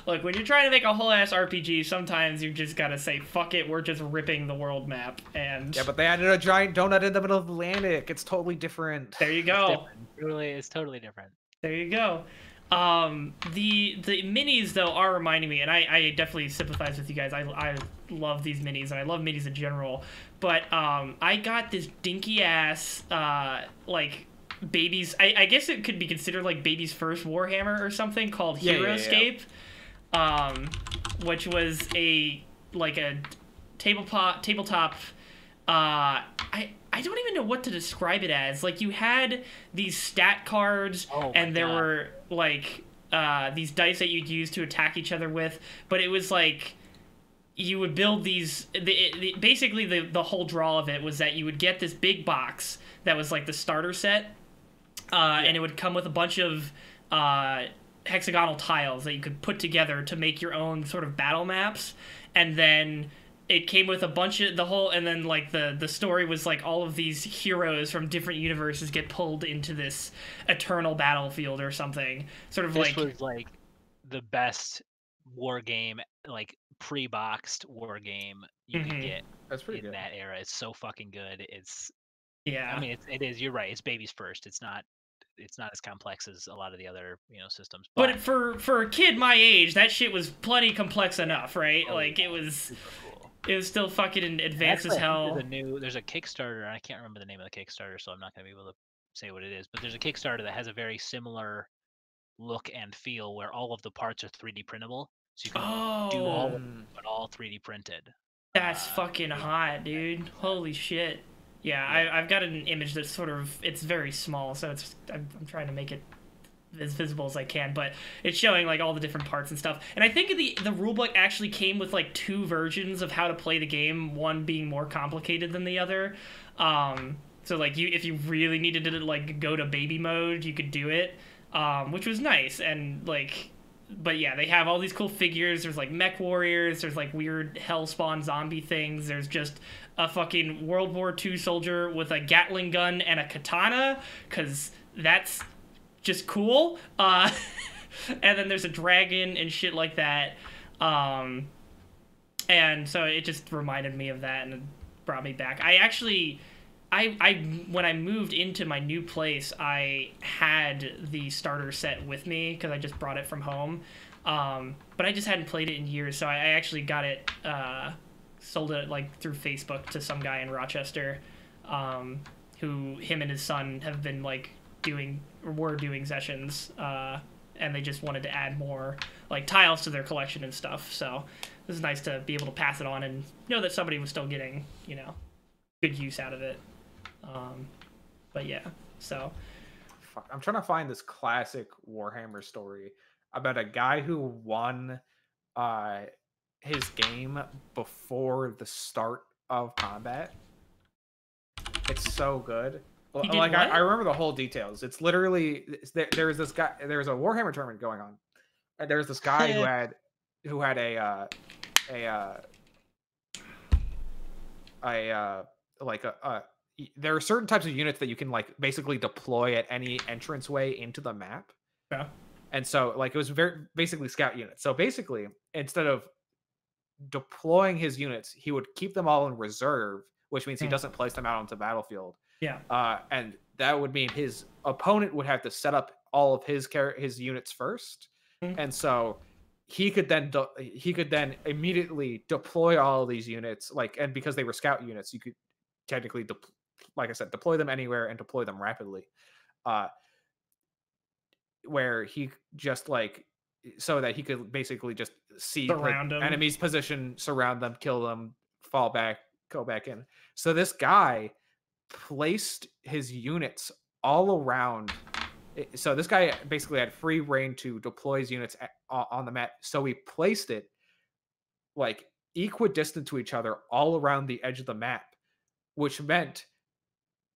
Look, when you're trying to make a whole ass RPG, sometimes you just gotta say, fuck it, we're just ripping the world map. And Yeah, but they added a giant donut in the middle of the Atlantic. It's totally different. there you It's go. different. Totally, it's totally different. There you go. Um, the the minis though are reminding me, and I, I definitely sympathize with you guys. I, I love these minis, and I love minis in general. But um, I got this dinky ass uh like baby's. I, I guess it could be considered like baby's first Warhammer or something called Yeah, yeah, yeah. Um, which was a like a tabletop tabletop uh I I don't even know what to describe it as. Like you had these stat cards Oh and there God. were like uh these dice that you'd use to attack each other with, but it was like you would build these the, it, basically the the whole draw of it was that you would get this big box that was like the starter set uh, and it would come with a bunch of uh, hexagonal tiles that you could put together to make your own sort of battle maps and then it came with a bunch of the whole and then like the the story was like all of these heroes from different universes get pulled into this eternal battlefield or something sort of This like was like the best war game, like pre-boxed war game you Mhm. could get That's pretty in good. that era. It's so fucking good. It's yeah I mean, it's, it is. You're right. It's babies first. It's not. It's not as complex as a lot of the other you know systems. But, but for for a kid my age that shit was plenty complex enough right Oh, like it was cool. it was still fucking advanced as Actually, I think hell There's a new. There's a Kickstarter. I can't remember the name of the Kickstarter, so I'm not gonna be able to say what it is. But there's a Kickstarter that has a very similar look and feel, where all of the parts are 3D printable, so you can do all oh of them, but all 3D printed. That's Uh, fucking hot, dude. Holy shit. Yeah, I, I've got an image that's sort of it's very small, so it's I'm, I'm trying to make it as visible as I can, but it's showing like all the different parts and stuff. And I think the the rulebook actually came with like two versions of how to play the game, one being more complicated than the other. Um, so like you if you really needed to like go to baby mode, you could do it, um, which was nice and like but yeah, they have all these cool figures. There's like mech warriors. There's like weird hellspawn zombie things. There's just a fucking World War II soldier with a Gatling gun and a katana, because that's just cool. Uh, and then there's a dragon and shit like that. Um, and so it just reminded me of that and brought me back. I actually, I, I when I moved into my new place, I had the starter set with me because I just brought it from home. Um, but I just hadn't played it in years, so I, I actually got it, uh, sold it like through Facebook to some guy in Rochester, um, who him and his son have been like doing or were doing sessions, uh, and they just wanted to add more like tiles to their collection and stuff. So this is nice to be able to pass it on and know that somebody was still getting you know good use out of it. Um, but yeah, so Fuck, I'm trying to find this classic Warhammer story about a guy who won uh his game before the start of combat. It's so good. L- He did Like I. I remember the whole details. It's literally there, there's this guy there's a Warhammer tournament going on. And there's this guy who had who had a uh a uh a uh like a, a there are certain types of units that you can like basically deploy at any entranceway into the map. Yeah. And so like it was very basically scout units. So basically instead of deploying his units, he would keep them all in reserve, which means he doesn't place them out onto the battlefield. yeah, Uh, and that would mean his opponent would have to set up all of his char- his units 1st Mhm. and so he could then de- he could then immediately deploy all of these units, like and because they were scout units, you could technically, de- like I said, deploy them anywhere and deploy them rapidly. Uh, where he just like so that he could basically just see the Surround 'em. enemy's position, surround them, kill them, fall back, go back in. So this guy placed his units all around. Eh, so this guy basically had free reign to deploy his units a- o- on the map. So he placed it like equidistant to each other all around the edge of the map, which meant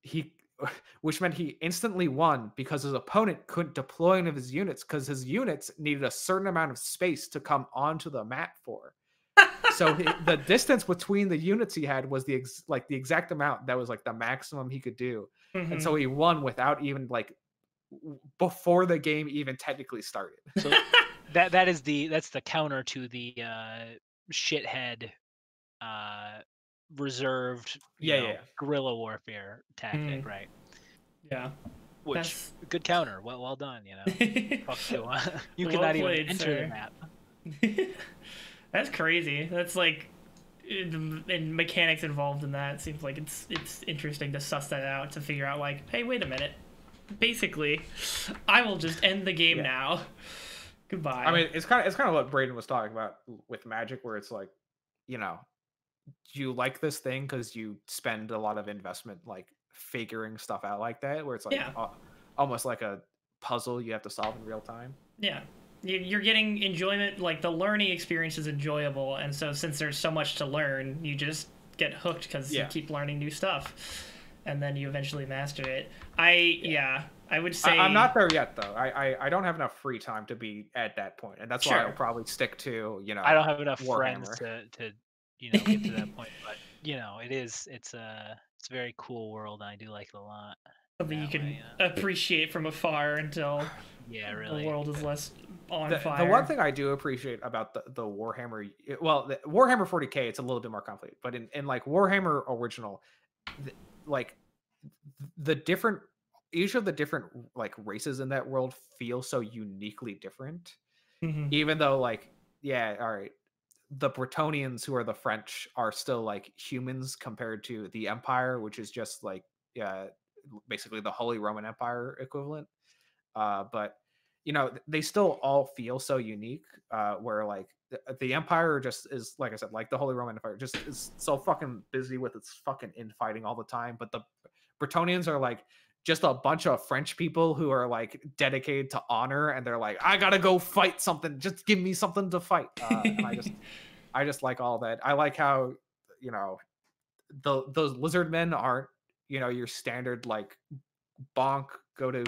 he which meant he instantly won because his opponent couldn't deploy any of his units because his units needed a certain amount of space to come onto the map for. so he, the distance between the units he had was the ex, like the exact amount that was like the maximum he could do, Mhm. and so he won without even like before the game even technically started. So that that is the that's the counter to the uh, shithead uh, reserved Yeah, know, yeah. guerrilla warfare tactic, Mm. right? yeah. Which That's good counter. Well, well done. You know, fuck you. you Well cannot even enter sir. the map. That's crazy. That's like in- and mechanics involved in that. Seems like it's it's interesting to suss that out to figure out like, hey, wait a minute. Basically, I will just end the game Yeah. now. Goodbye. I mean, it's kind of it's kind of what Braden was talking about with Magic, where it's like, you know, you like this thing because you spend a lot of investment like figuring stuff out like that, where it's like Yeah. al- almost like a puzzle you have to solve in real time. yeah. You- You're getting enjoyment, like the learning experience is enjoyable, and so since there's so much to learn, you just get hooked because Yeah. you keep learning new stuff, and then you eventually master it. I yeah, I would say I, I'm not there yet, though. I, I I don't have enough free time to be at that point, and that's why I'll probably stick to you know. I don't have enough friends to to you know get to that point, but you know, it is it's a it's a very cool world, and I do like it a lot. something you can way, yeah. appreciate from afar until Yeah, really. the world is less on the, fire. the one thing I do appreciate about the, the Warhammer, well, the Warhammer 40k, it's a little bit more complicated, but in, in like Warhammer original, th- like the different, each of the different like races in that world feel so uniquely different. Mhm. Even though, like, yeah, all right, the Bretonnians, who are the French, are still like humans compared to the Empire, which is just like, yeah, basically the Holy Roman Empire equivalent. Uh, but you know they still all feel so unique uh where like the, the empire just is like i said like the holy roman empire just is so fucking busy with its fucking infighting all the time but the bretonnians are like just a bunch of french people who are like dedicated to honor and they're like i gotta go fight something. Just give me something to fight. Uh, and i just i just like all that. I like how you know the those lizard men aren't you know your standard like bonk go to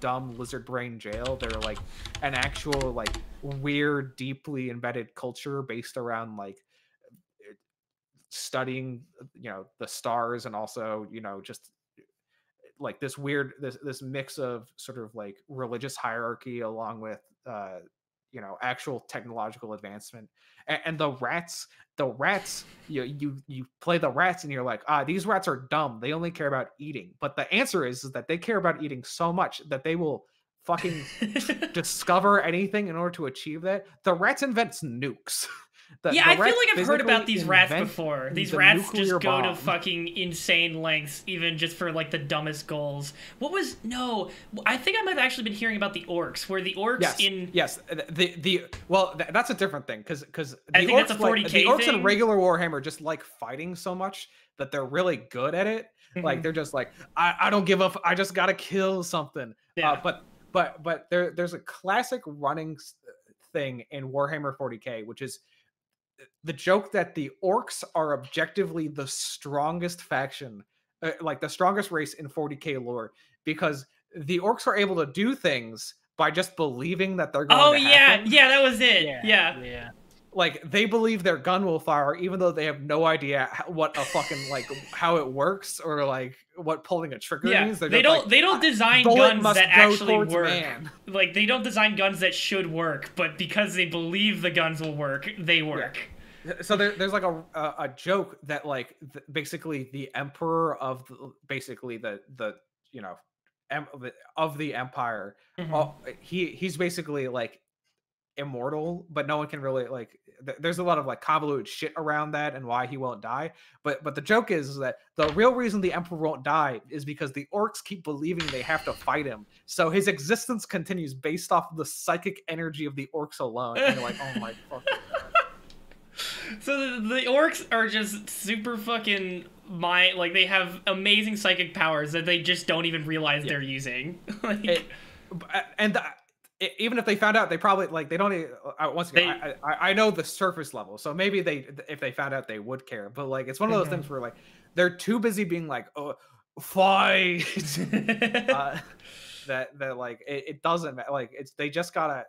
dumb lizard brain jail. They're like an actual like weird deeply embedded culture based around like studying you know the stars and also you know just like this weird this this mix of sort of like religious hierarchy along with uh you know actual technological advancement and, and the rats the rats you you you play the rats and you're like ah these rats are dumb. They only care about eating. But the answer is, is that they care about eating so much that they will fucking discover anything in order to achieve that. The rats invents nukes The- yeah, the I feel like I've heard about these rats before. These the rats just nuclear go to fucking insane lengths, even just for like the dumbest goals. What was no? I think I might have actually been hearing about the orcs, where the orcs Yes, in yes. uh, The the well, th- that's a different thing because because I the think that's orcs like, 40K the orcs thing. in regular Warhammer just like fighting so much that they're really good at it. Like Mhm. they're just like I, I don't give up. I just gotta kill something. yeah. Uh, but but but there there's a classic running thing in Warhammer 40k, which is uh, the joke that the orcs are objectively the strongest faction, uh, like the strongest race in 40k lore, because the orcs are able to do things by just believing that they're going oh to yeah, happen. yeah, that was it. Yeah. yeah. Like they believe their gun will fire, even though they have no idea how, what a fucking like how it works or like what pulling a trigger Yeah, means. They're they don't. like, they don't design guns that actually work. man. Like they don't design guns that should work, but because they believe the guns will work, they work. So there, there's like a, a a joke that like th- basically the emperor of the, basically the the you know em, of the empire Mhm. oh, he he's basically like immortal but no one can really like th- there's a lot of like convoluted shit around that and why he won't die. But but the joke is, is that the real reason the emperor won't die is because the orcs keep believing they have to fight him. So his existence continues based off of the psychic energy of the orcs alone. And you're like oh my fucking god So the, the orcs are just super fucking my like they have amazing psychic powers that they just don't even realize they're using. like, It- and the, e- even if they found out, they probably like they don't. Uh, once again, They- I, I I know the surface level, so maybe they if they found out they would care. But like it's one of those Mhm. things where like they're too busy being like, oh, fight. uh, that that like it, it doesn't like it's they just gotta.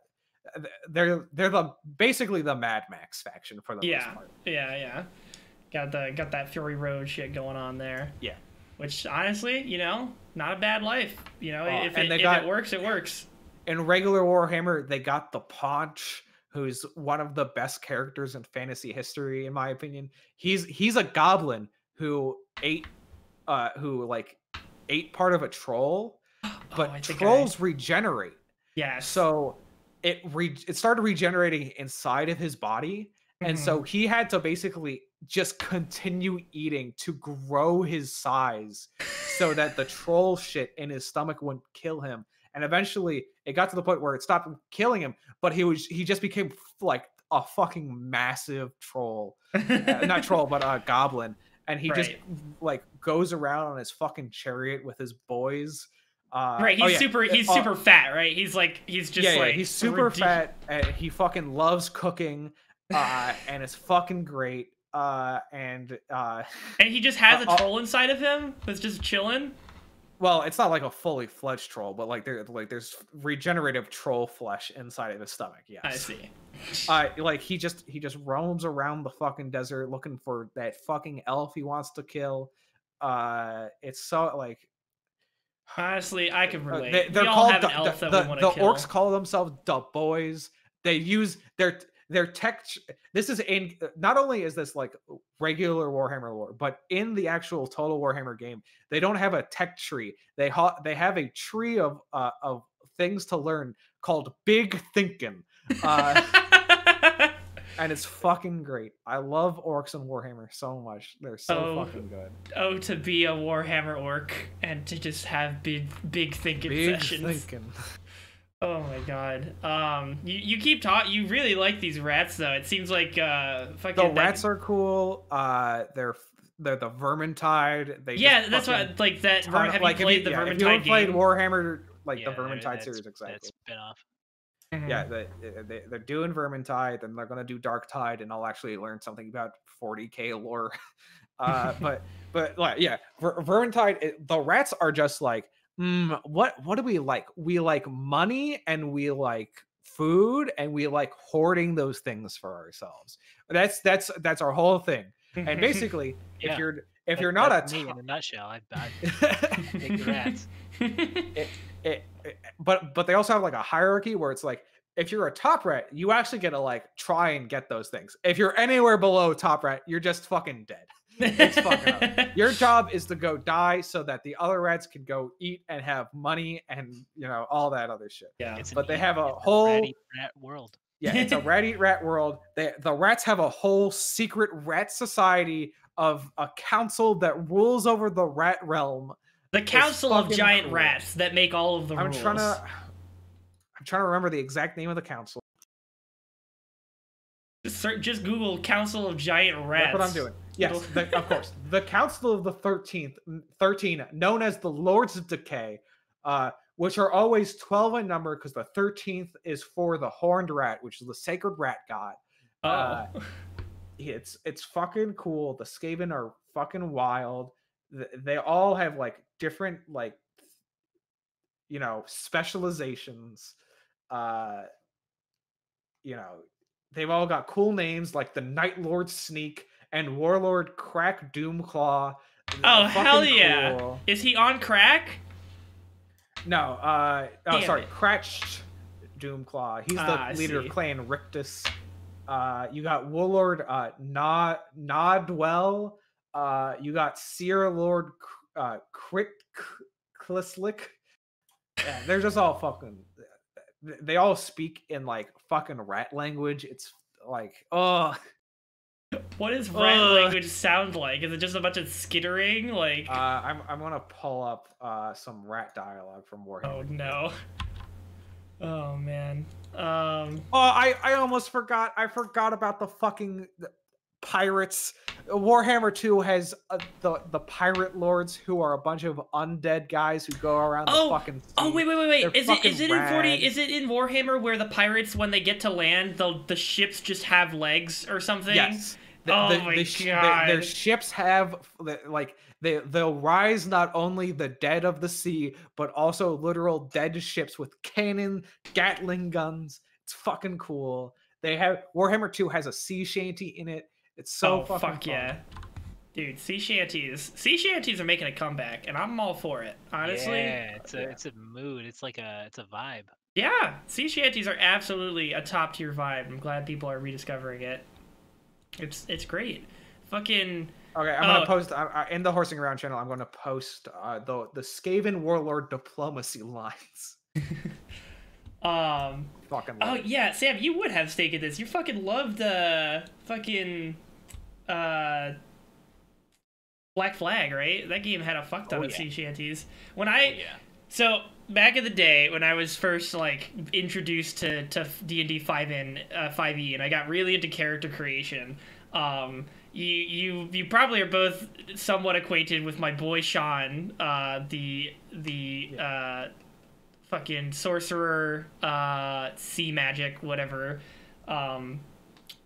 They're they're the basically the Mad Max faction for the yeah, most part. yeah, yeah. Got the got that Fury Road shit going on there. Yeah. Which honestly, you know, not a bad life. You know, Uh, if, and it, if got- it works, it works. in regular Warhammer, they got the Paunch, who's one of the best characters in fantasy history, in my opinion. He's he's a goblin who ate, uh, who like ate part of a troll, but oh, think I- trolls regenerate. Yeah. So it re- it started regenerating inside of his body, and so Mhm. he had to basically just continue eating to grow his size so that the troll shit in his stomach wouldn't kill him and eventually it got to the point where it stopped killing him but he was he just became f- like a fucking massive troll uh, not troll but a goblin and he just like goes around on his fucking chariot with his boys uh right, he's oh yeah, super. He's uh, super fat, right? He's like he's just yeah, yeah, like he's super ridic- fat and he fucking loves cooking uh and it's fucking great uh and uh and he just has Uh, a uh, troll inside of him that's just chilling. well it's not like a fully fledged troll but like there like there's regenerative troll flesh inside of his stomach yes I see. uh like he just he just roams around the fucking desert looking for that fucking elf he wants to kill uh it's so like Honestly, I can uh, relate. they, they're we all called have the, an elf the, that the, we want the to kill. orcs call themselves the boys they use their their tech this is in not only is this like regular warhammer lore but in the actual total warhammer game they don't have a tech tree they ha- they have a tree of uh, of things to learn called big thinking uh, and it's fucking great i love orcs and warhammer so much they're so Oh, fucking good oh, to be a Warhammer orc and to just have big, big thinking big sessions. thinking Oh my god. Um, you, you keep talking. You really like these rats, though. It seems like uh, fucking the that- rats are cool uh they're they're the vermintide they Yeah, that's fucking what like that. ton Verm, have like, you if played the yeah, if you Vermintide played warhammer like Yeah, the vermintide that's- series That's exactly spin-off. Mhm. yeah they, they, they're doing vermintide then they're going to do dark tide and i'll actually learn something about 40k lore uh but but like yeah Ver- vermintide it, the rats are just like mm, what what do we like we like money and we like food and we like hoarding those things for ourselves that's that's that's our whole thing and basically Yeah. if you're if That- you're not a me in a nutshell, I, I take the rats. it, it- Eh, eh, but but they also have like a hierarchy where it's like if you're a top rat, you actually get to like try and get those things. If you're anywhere below top rat, you're just fucking dead. It's fucking up. Your job is to go die so that the other rats can go eat and have money and you know all that other shit. yeah. It's But they have a it's whole- ratty rat world. Yeah, it's a rat eat rat world. They, the rats have a whole secret rat society of a council that rules over the rat realm. The Council of Giant cool. Rats that make all of the I'm rules. trying to I'm trying to remember the exact name of the council. Just, search- just Google Council of Giant Rats. That's what I'm doing. Yes, the, of course. The Council of the Thirteenth, Thirteen, known as the Lords of Decay, uh, which are always twelve in number, because the thirteenth is for the Horned Rat, which is the sacred rat god. Oh. uh, It's it's fucking cool. The Skaven are fucking wild. They all have like different like you know specializations. Uh, you know, they've all got cool names like the Night Lord Sneak and Warlord Crack Doomclaw. Oh, hell yeah. cool. Is he on crack? No, uh oh Damn sorry, it. Cratched Doomclaw. He's the Ah, leader of Clan Rictus. Uh you got Warlord uh Nod Gnawdwell. Uh you got Seer Lord uh Klislik. Yeah, they're just all fucking they all speak in like fucking rat language. It's like oh What does rat Ugh. language sound like? Is it just a bunch of skittering? Like, uh I'm I'm gonna pull up uh some rat dialogue from Warhammer. oh no. Oh man. Um. Oh, I I almost forgot. I forgot about the fucking pirates. Warhammer 2 has uh, the the pirate lords who are a bunch of undead guys who go around Oh, the fucking Oh wait wait wait wait! They're Is it is it in forty? Is it in Warhammer where the pirates when they get to land, the the ships just have legs or something? Yes. The, Oh the- my the their- their ships have like they they'll rise not only the dead of the sea, but also literal dead ships with cannon, Gatling guns. It's fucking cool. They have Warhammer 2 has a sea shanty in it. It's so oh fucking fuck fun. yeah, dude! Sea shanties, sea shanties are making a comeback, and I'm all for it. Honestly, yeah, it's a yeah. it's a mood. It's like a it's a vibe. Yeah, sea shanties are absolutely a top tier vibe. I'm glad people are rediscovering it. It's it's great. Fucking Okay, I'm gonna Oh. post I, I, in the horsing around channel. I'm gonna post uh, the the Skaven warlord diplomacy lines. um. Fucking. Oh love it. yeah, Sam, you would have stake in this. You fucking loved uh fucking uh Black Flag, right? That game had a fuck ton Oh, of yeah. sea shanties. When I yeah. so back in the day when I was first like introduced to to D and D five in uh, five E, and I got really into character creation. Um, you you you probably are both somewhat acquainted with my boy Sean, uh, the the uh, fucking sorcerer, uh, sea magic, whatever. Um,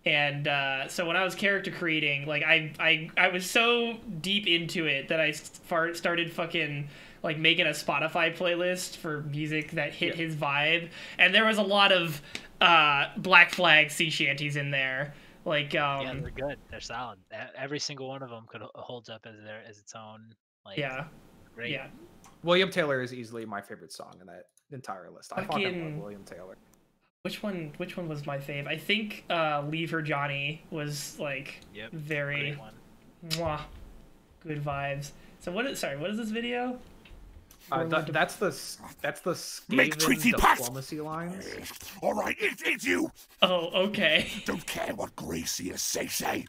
and uh, so when I was character creating, like I, I I was so deep into it that I far- started fucking like making a Spotify playlist for music that hit Yeah. his vibe, and there was a lot of uh, Black Flag sea shanties in there. Like um, yeah, they're good. They're solid. Every single one of them could h- holds up as their as its own. Like, yeah, great. yeah. William Taylor is easily my favorite song in that entire list. I fucking Fucking- love William Taylor. Which one? Which one was my fave? I think uh, "Leave Her Johnny" was like Yep. very mwah, good vibes. So what is? Sorry, what is this video? Uh, th- that's the that's the Make treaty pact! diplomacy lines. All right, it's, it's you. Oh, okay. Don't care what Gracie is say say.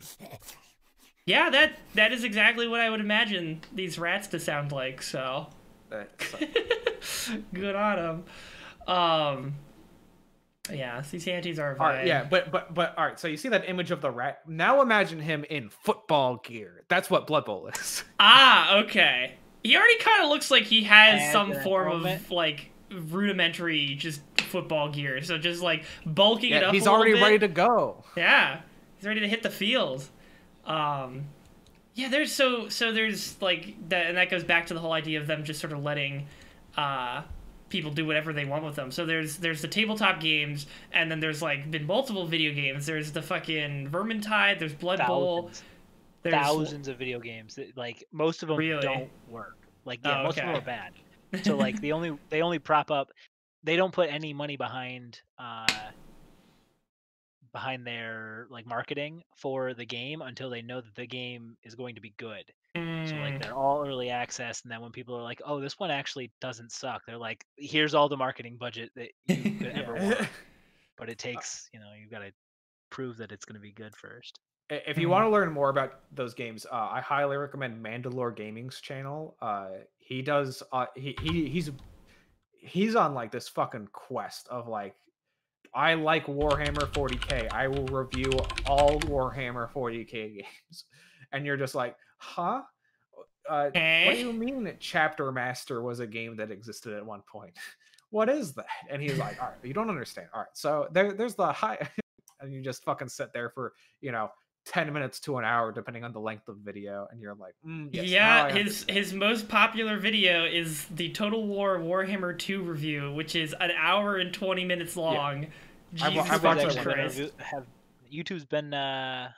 Yeah, that that is exactly what I would imagine these rats to sound like. So Uh, so- good on them. Um, yeah, these antis are a vibe. all right, yeah, but but but all right. So you see that image of the rat. Now imagine him in football gear. That's what Blood Bowl is. Ah, okay. He already kind of looks like he has And some an form of like rudimentary just football gear. So just like bulking it Yeah, up. he's a already bit. ready to go. Yeah, he's ready to hit the field. Um, yeah, there's so so there's like that, and that goes back to the whole idea of them just sort of letting uh, people do whatever they want with them. So there's there's the tabletop games, and then there's like been multiple video games. There's the fucking Vermintide. There's Blood Bowl. Thousands. There's thousands of video games that like most of them Really? don't work. Like yeah, Oh, most of them are bad. So like the only they only prop up they don't put any money behind uh behind their like marketing for the game until they know that the game is going to be good. So Mm, like they're all early access and then when people are like, "Oh, this one actually doesn't suck." They're like, "Here's all the marketing budget that you could ever want." But it takes, you know, you've got to prove that it's going to be good first. If you Mhm. want to learn more about those games, uh, I highly recommend Mandalore Gaming's channel. Uh, he does. Uh, he, he he's he's on like this fucking quest of like, I like Warhammer 40k. I will review all Warhammer 40k games, and you're just like, huh? Uh, what do you mean that Chapter Master was a game that existed at one point? What is that? And he's like, all right, you don't understand. All right, so there, there's the high, and you just fucking sit there for you know 10 minutes to an hour depending on the length of video and you're like mm, yes, yeah, his his most popular video is the Total War Warhammer 2 review, which is an hour and 20 minutes long. I've Jesus I've watched fucking that Actually, one. Christ. review- have YouTube's been uh,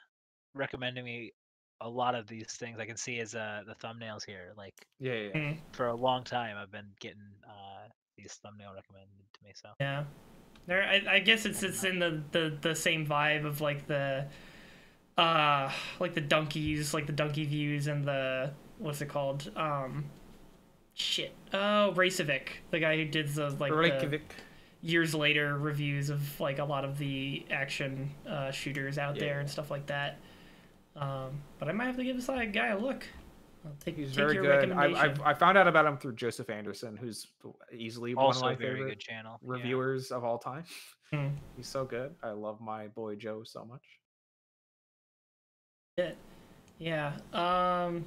recommending me a lot of these things. I can see as uh, the thumbnails here. Like yeah yeah, yeah. Mm, for a long time, I've been getting uh, these thumbnail recommended to me. So Yeah. There I, I guess it's it's in the, the the same vibe of like the uh like the donkeys, like the donkey views and the what's it called? Um shit. Oh, Raycevick, the guy who did the like the years later reviews of like a lot of the action uh, shooters out there and stuff like that. Um, but I might have to give this guy a look. I'll take, he's take very your good I, recommendation. I, I found out about him through joseph anderson who's easily one of my very favorite good channel. yeah. reviewers of all time Hmm. he's so good i love my boy joe so much Shit. Yeah. Um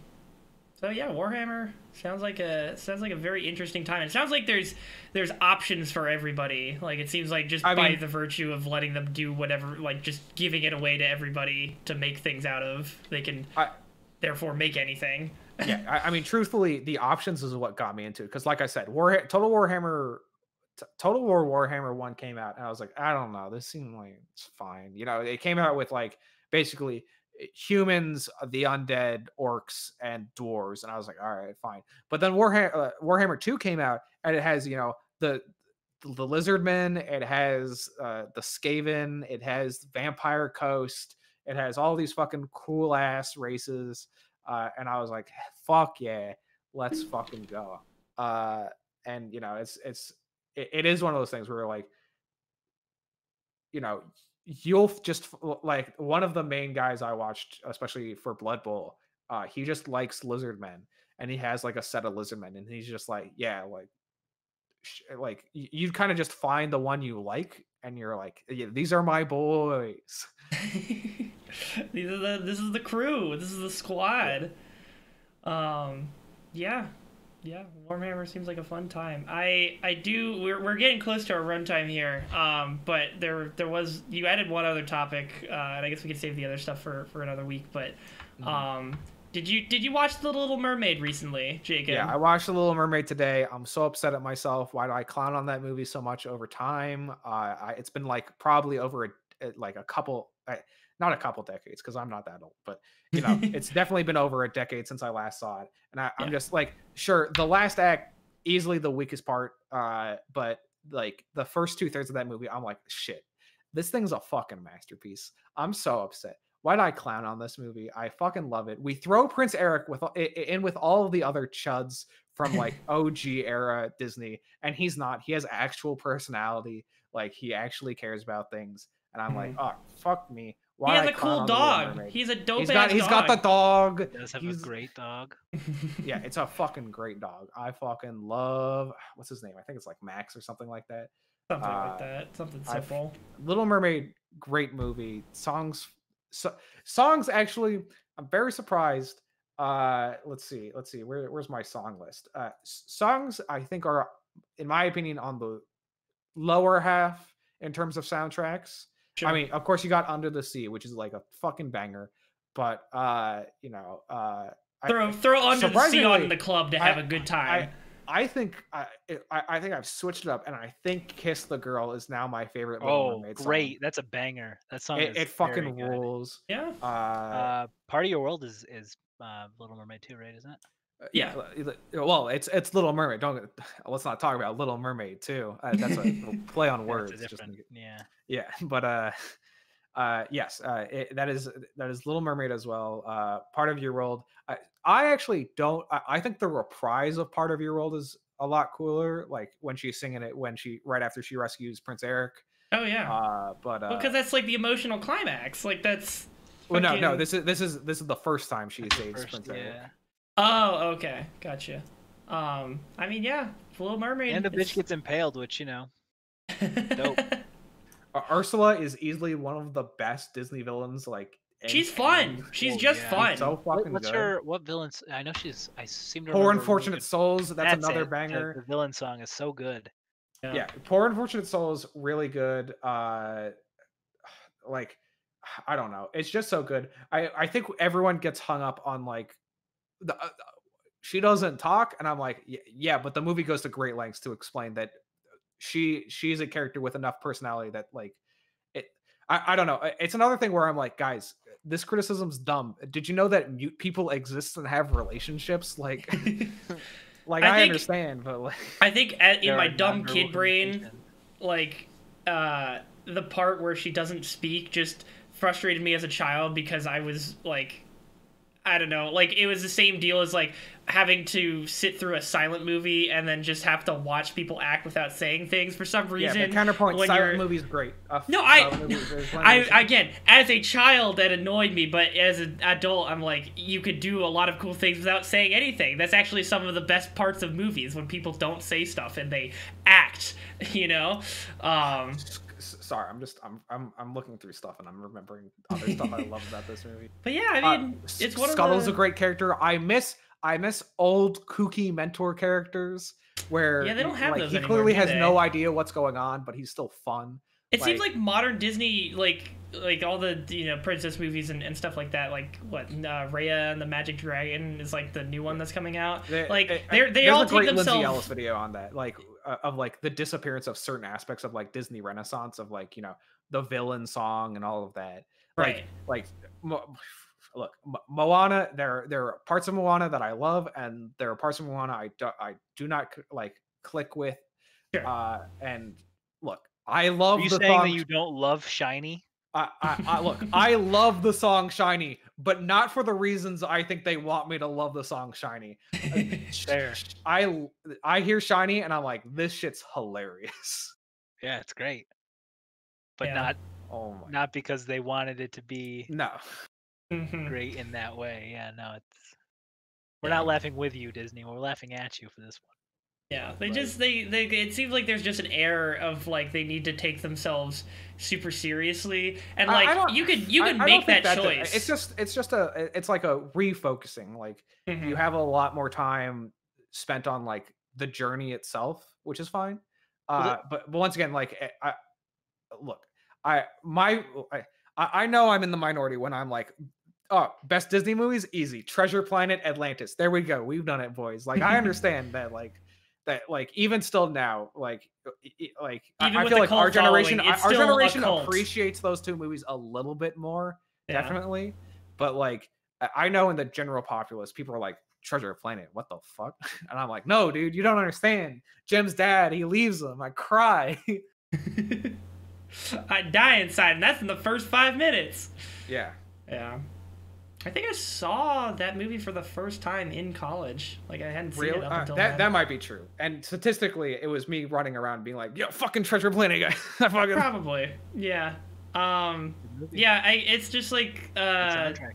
so yeah, Warhammer sounds like a sounds like a very interesting time. It sounds like there's there's options for everybody. Like it seems like just I by mean- the virtue of letting them do whatever like just giving it away to everybody to make things out of, they can I- therefore make anything. yeah I, I mean truthfully the options is what got me into it because like i said war total warhammer T- total war warhammer 1 came out and i was like i don't know this seemed like it's fine you know it came out with like basically humans uh, the undead orcs and dwarves and i was like all right fine but then warhammer uh, warhammer 2 came out and it has you know the the lizardmen it has uh the skaven it has vampire coast it has all these fucking cool ass races uh, and I was like, "Fuck yeah, let's fucking go." Uh, and you know, it's it's it, it is one of those things where like, you know, you'll just like one of the main guys I watched, especially for Blood Bowl. Uh, he just likes lizard men, and he has like a set of lizard men, and he's just like, yeah, like, sh- like y- you kind of just find the one you like, and you're like, yeah, these are my boys. These are the this is the crew. This is the squad. Um, yeah, yeah. Warhammer seems like a fun time. I I do. We're we're getting close to our runtime here. Um, but there there was you added one other topic, uh, and I guess we could save the other stuff for for another week. But Mhm. um, did you did you watch The Little Mermaid recently, Jacob? Yeah, I watched The Little Mermaid today. I'm so upset at myself. Why do I clown on that movie so much over time? Uh, I, it's been like probably over a, like a couple, uh, not a couple decades because I'm not that old, but you know, it's definitely been over a decade since I last saw it. And I, I'm Yeah. just like, sure, the last act easily the weakest part, uh, but like the first two thirds of that movie, I'm like, shit, this thing's a fucking masterpiece. I'm so upset. Why did I clown on this movie? I fucking love it. We throw Prince Eric with in with all of the other chuds from like OG era Disney, and he's not. He has actual personality. Like he actually cares about things. And I'm like, oh fuck me. Why he has I a cool on The Little dog. He's a dope he's got ass he's dog. got the dog. He does have He's- a great dog. yeah, it's a fucking great dog. I fucking love what's his name? I think it's like Max or something like that. something uh, like that. Something I've- simple. Little Mermaid, great movie. Songs, so, songs. Actually, I'm very surprised. Uh, let's see, let's see. Where, where's my song list? Uh, songs I think are, in my opinion, on the lower half in terms of soundtracks. Sure. I mean, of course, you got Under the Sea, which is like a fucking banger. But uh, you know, uh, I- throw throw under the sea on surprisingly, the club to have a good time. I think I, it- I I think I've switched it up, and I think "Kiss the Girl" is now my favorite. Little Oh, Mermaid song. great! That's a banger. That song It, is it very fucking good. rules. Yeah. Uh, Uh, Part of Your World is is uh, Little Mermaid too, right? Isn't it? yeah. l- l- Well, it's it's Little Mermaid. Don't let's not talk about Little Mermaid too. Uh, that's a play on words. It's a just to different. get- Yeah. Yeah, but uh, uh, yes, uh, it, that is that is Little Mermaid as well. Uh, part of Your World. I, I actually don't. I, I think the reprise of Part of Your World is a lot cooler. Like when she's singing it when she right after she rescues Prince Eric. Oh yeah. Uh, but uh, well, because that's like the emotional climax. Like that's. well, no, no. This is this is this is the first time she saves First, Prince Eric. yeah. Oh, okay, gotcha. Um, I mean, yeah, Little Mermaid. And the bitch gets impaled, which you know. dope. Ursula is easily one of the best Disney villains. Like She's fun. She's just yeah. fun. So What, fucking what's good. her what villains? I know she's. I seem to. Poor Unfortunate Souls. That's, another it, banger. The, villain song is so good. yeah poor unfortunate souls really good uh like i don't know it's just so good i i think everyone gets hung up on like the uh, she doesn't talk and i'm like "Y- yeah but the movie goes to great lengths to explain that she she's a character with enough personality that like it i, I don't know it's another thing where i'm like guys this criticism's dumb. Did you know that mute people exist and have relationships? Like like I i, think- understand but like I think at, in my dumb kid brain, like uh the part where she doesn't speak just frustrated me as a child because I was like I don't know, like it was the same deal as like having to sit through a silent movie and then just have to watch people act without saying things for some yeah reason. but counterpoint when silent you're- movies great Uh, No, I- silent movies, there's plenty I again, as a child, that annoyed me, but as an adult, I'm like, you could do a lot of cool things without saying anything. That's actually some of the best parts of movies when people don't say stuff and they act. You know, um, S- s- sorry i'm just i'm i'm, I'm looking through stuff and i'm remembering other stuff i love about this movie but yeah, I Uh, mean, S- it's one of Scuttle's the. a great character. I miss I miss old kooky mentor characters where Yeah, they don't have like, those he anymore, clearly has no idea what's going on, but he's still fun. It seems like- like modern Disney, like like all the you know princess movies and, and stuff like that. Like what uh, Raya and the Magic Dragon is like the new one that's coming out. They- Like they're they all take great Lindsay themselves. Ellis video on that, like uh, of like the disappearance of certain aspects of like Disney Renaissance of like you know the villain song and all of that. Right. Like like Mo- look Mo- Moana. There there are parts of Moana that I love, and there are parts of Moana I do, I do not like click with. Sure. Uh, and look, I love Are you the saying that you don't love Shiny? I, I, I look, I love the song "Shiny," but not for the reasons I think they want me to love the song "Shiny." Fair. I I hear "Shiny" and I'm like, this shit's hilarious. Yeah, it's great. But Yeah. not Oh my! not because they wanted it to be No, Mhm. great in that way. Yeah, no, it's we're Yeah. not laughing with you, Disney. We're laughing at you for this one. Yeah, they Right. just they they it seems like there's just an air of like they need to take themselves super seriously and I- I like you could you I- could I make that that's a- choice. It's just it's just a it's like a refocusing. Like Mhm. you have a lot more time spent on like the journey itself, which is fine. Uh, but but once again, like eh, I, look, I my I, I know I'm in the minority when I'm like, oh, best Disney movies, easy. Treasure Planet, Atlantis. There we go. We've done it, boys. Like I understand that, like that, like even still now, like uh, e- like I- Even I feel like our generation, our generation appreciates those two movies a little bit more Yeah. definitely. But like, I- I know in the general populace, people are like, Treasure Planet, what the fuck? And I'm like, no, dude, you don't understand. Jim's dad, he leaves him. I cry. I die inside, and that's in the first five minutes. yeah. Yeah. I think I saw that movie for the first time in college. Like I hadn't seen Real? it up Uh, until that then. that might be true. And statistically, it was me running around being like, yo, fucking Treasure Planet guy. I fucking Probably. Yeah. Um. Yeah. I. It's just like. Uh. soundtrack.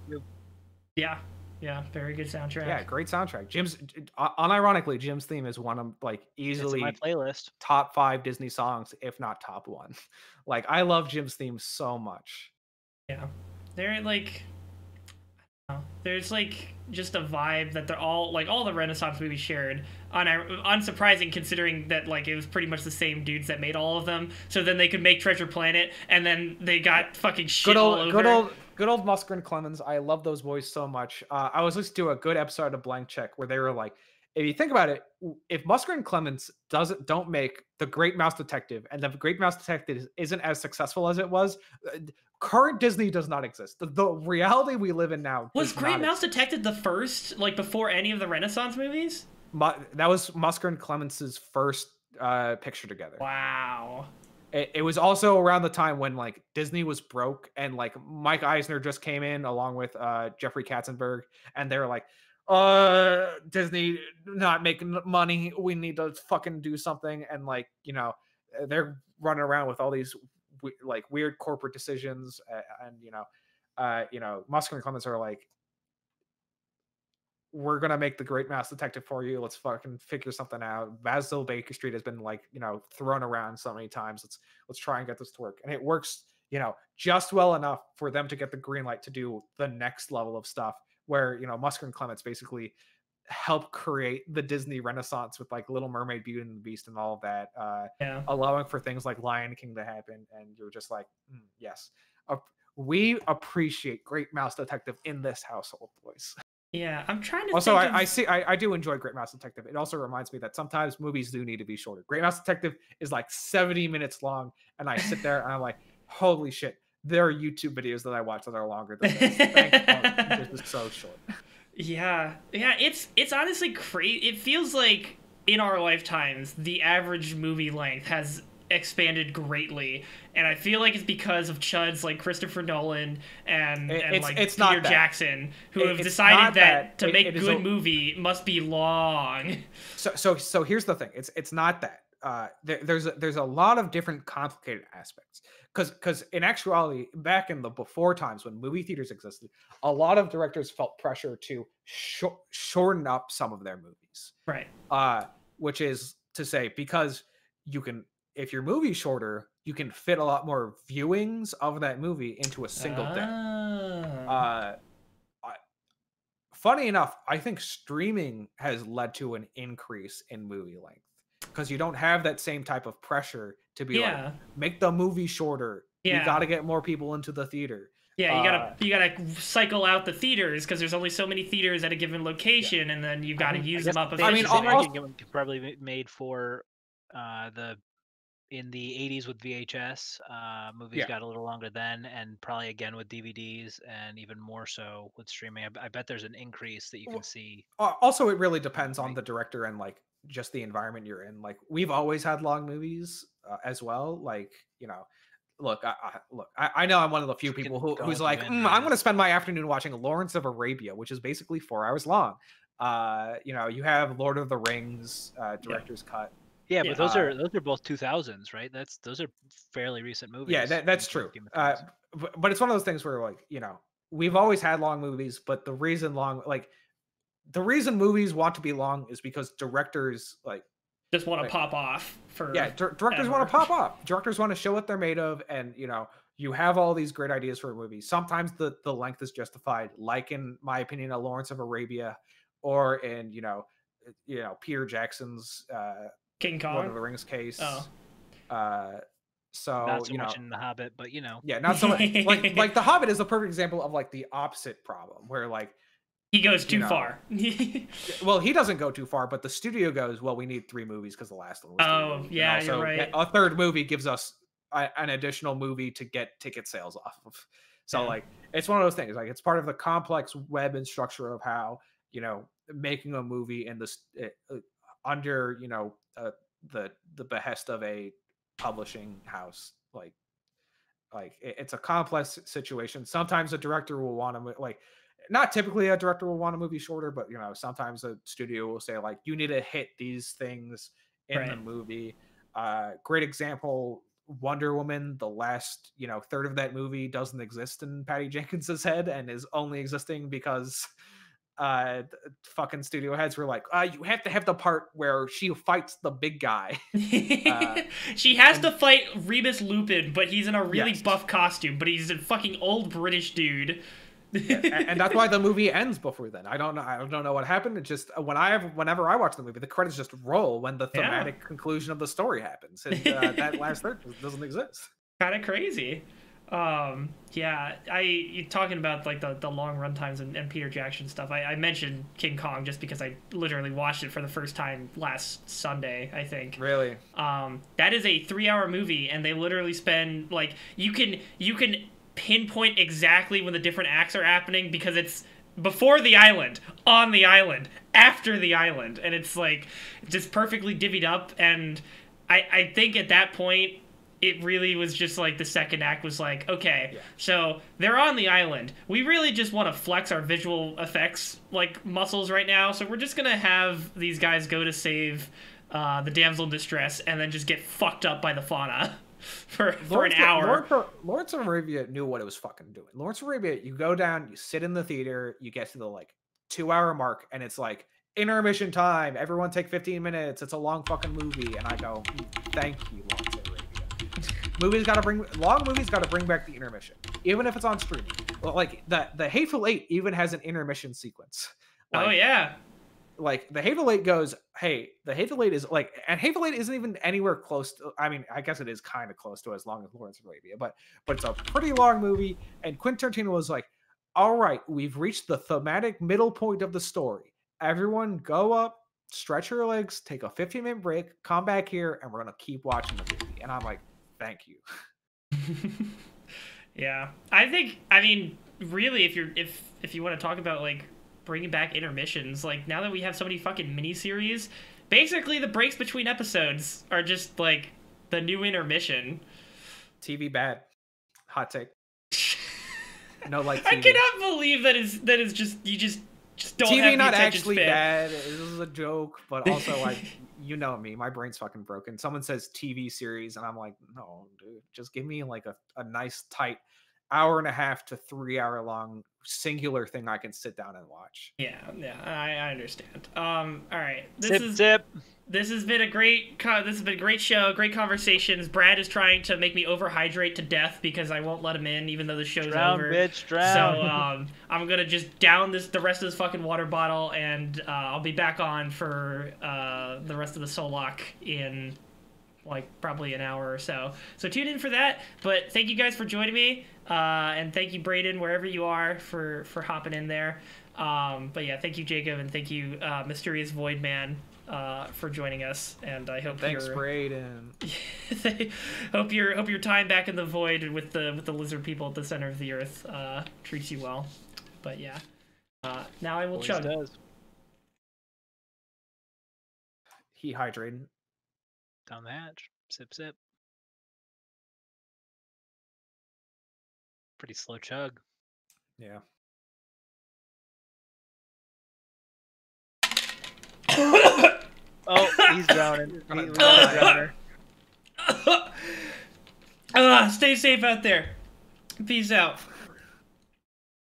Yeah. Yeah. Very good soundtrack. Yeah, great soundtrack. Jim's uh, unironically, Jim's theme is one of like It's easily my playlist. top five Disney songs, if not top one. Like I love Jim's theme so much. Yeah. They're like. I don't know, There's like just a vibe that they're all like all the Renaissance movies shared. Un- unsurprising considering that like it was pretty much the same dudes that made all of them. So then they could make Treasure Planet, and then they got fucking shit good all old, over. good old, good old Musker and Clements. I love those boys so much. Uh, I was listening to a good episode of Blank Check where they were like, if you think about it, if Musker and Clements doesn't don't make the Great Mouse Detective, and the Great Mouse Detective is- isn't as successful as it was, uh, current Disney does not exist. The, the reality we live in now Was Great Mouse Detective the first, like before any of the Renaissance movies? Mu- that was Musker and Clements's first uh, picture together. Wow. It, it was also around the time when like Disney was broke and like Mike Eisner just came in along with uh, Jeffrey Katzenberg, and they were like, "Uh, Disney not making money. We need to fucking do something." And like you know, they're running around with all these like weird corporate decisions, and you know, uh, you know, Musker and Clements are like, we're gonna make the Great Mouse Detective for you. Let's fucking figure something out. Basil Baker Street has been like you know thrown around so many times. Let's let's try and get this to work, and it works you know just well enough for them to get the green light to do the next level of stuff. Where you know Musker and Clements basically help create the Disney Renaissance with like Little Mermaid, Beauty and the Beast, and all of that, uh, Yeah. allowing for things like Lion King to happen. And you're just like, "Mm, yes, Ap- we appreciate Great Mouse Detective in this household, boys. Yeah. I'm trying to. Also, I, I see. I, I do enjoy Great Mouse Detective. It also reminds me that sometimes movies do need to be shorter. Great Mouse Detective is like 70 minutes long, and I sit there and I'm like, holy shit! There are YouTube videos that I watch that are longer than this. Thank fuck, this is so short. Yeah, yeah, it's it's honestly crazy. It feels like in our lifetimes, the average movie length has expanded greatly, and I feel like it's because of chuds like Christopher Nolan and, It- and it's- like it's Peter. Jackson, who It- have decided that, that. to make good a- movie must be long. So so so here's the thing. It's it's not that. Uh, there, there's a, there's a lot of different complicated aspects because because in actuality, back in the before times when movie theaters existed, a lot of directors felt pressure to shor- shorten up some of their movies. Right. uh, which is to say because you can if your movie's shorter you can fit a lot more viewings of that movie into a single day Ah. uh, funny enough i think streaming has led to an increase in movie length because you don't have that same type of pressure to be like yeah, make the movie shorter Yeah. you got to get more people into the theater yeah. You gotta uh, you gotta cycle out the theaters because there's only so many theaters at a given location, and then you've got to I use them up. the I mean, same efficiently. al- argument could probably made for uh, the in the 80s with VHS. Uh, movies Yeah. got a little longer then, and probably again with DVDs, and even more so with streaming. I bet there's an increase that you Well, can see. Also it really depends on the director and like just the environment you're in like we've always had long movies uh, as well like you know look i, I look I, I know i'm one of the few people who, who's like "Mm, i'm going to spend my afternoon watching lawrence of arabia which is basically four hours long uh you know you have lord of the rings uh director's cut Yeah, Yeah. but those Uh, are those are both 2000s, right? That's those are fairly recent movies. yeah that, that's true uh, but, but it's one of those things where like you know we've always had long movies but the reason long like the reason movies want to be long is because directors like just want to like- pop off for yeah dir- directors want to pop off. Directors want to show what they're made of and you know you have all these great ideas for a movie. Sometimes the the length is justified like in my opinion a lawrence of arabia or in you know uh, you know peter jackson's uh King lord of the rings case. Oh. uh so Not so you know much in The Hobbit, but you know. yeah not so much like like the hobbit is a perfect example of like the opposite problem where like He goes you too know, far. well he doesn't go too far but the studio goes well we need three movies because the last one was Oh, movies." And yeah, you're right. a third movie gives us a, an additional movie to get ticket sales off of so Yeah. like it's one of those things like it's part of the complex web and structure of how you know making a movie in this uh, uh, under you know uh, the the behest of a publishing house like like it- it's a complex situation sometimes a director will want to like not typically a director will want a movie shorter but you know sometimes a studio will say like you need to hit these things in the movie uh great example wonder woman the last you know third of that movie doesn't exist in patty jenkins's head and is only existing because uh fucking studio heads were like uh you have to have the part where she fights the big guy Uh, she has to fight Remus Lupin, but he's in a really Yes. buff costume. But he's a fucking old British dude. Yeah, a- and, that's why the movie ends before then. I don't know. I don't know what happened. It just when I have, whenever I watch the movie, the credits just roll when the Yeah. thematic conclusion of the story happens, and uh, that last third doesn't exist. kind of crazy. Um, yeah, I you talking about like the, the long run times and, and Peter Jackson stuff. I, I mentioned King Kong just because I literally watched it for the first time last Sunday. I think. Really? Um, that is a three hour movie, and they literally spend like you can you can pinpoint exactly when the different acts are happening because it's before the island, on the island, after the island, and it's like just perfectly divvied up. And I I think at that point it really was just like the second act was like okay Yeah. so they're on the island we really just want to flex our visual effects like muscles right now so we're just gonna have these guys go to save uh, the damsel in distress and then just get fucked up by the fauna for for an hour Lawrence, Lawrence of Arabia knew what it was fucking doing. Lawrence of Arabia, you go down, you sit in the theater, you get to the like two hour mark, and it's like intermission time. Everyone take 15 minutes. It's a long fucking movie. And I go, "Mm, thank you, Lawrence of Arabia. movies got to bring long movies got to bring back the intermission, even if it's on streaming. Well, Like the the Hateful Eight even has an intermission sequence. oh yeah like the Eight goes, hey, the Eight is like, and Eight isn't even anywhere close to. I mean, I guess it is kind of close to as long as Lawrence of Arabia, but but it's a pretty long movie. And Quentin Tarantino was like, all right, we've reached the thematic middle point of the story. Everyone, go up, stretch your legs, take a 15 minute break, come back here, and we're gonna keep watching the movie. And I'm like, thank you. yeah i think i mean really if you're if if you want to talk about like bringing back intermissions like now that we have so many fucking miniseries basically the breaks between episodes are just like the new intermission TV bad, hot take. No like I cannot believe that is that is just you just just don't TV not actually span. bad. This is a joke, but also like you know me, my brain's fucking broken. Someone says TV series, and I'm like, no, dude, just give me like a, a nice tight hour and a half to three hour long singular thing I can sit down and watch. Yeah, yeah, I, I understand. Um, all right, this Zip is zip. this has been a great co- this has been a great show, great conversations. Brad is trying to make me overhydrate to death because I won't let him in, even though the show's Drown, over. bitch, So drown. um, I'm gonna just down this the rest of this fucking water bottle, and uh, I'll be back on for uh, the rest of the Solok in like probably an hour or so. So tune in for that. But thank you guys for joining me, uh, and thank you Braden wherever you are for for hopping in there. Um, but yeah, thank you Jacob, and thank you uh, Mysterious Void Man. Uh, for joining us, and I hope Thanks, you're, Braden. hope your hope your time back in the void with the with the lizard people at the center of the earth uh, treats you well. But yeah, uh, now I will Always chug. does. He hydrated. Down the hatch. Sip sip. Pretty slow chug. Yeah. Oh, he's drowning. He- we die. got a drowner. Ah, stay safe out there. Peace out.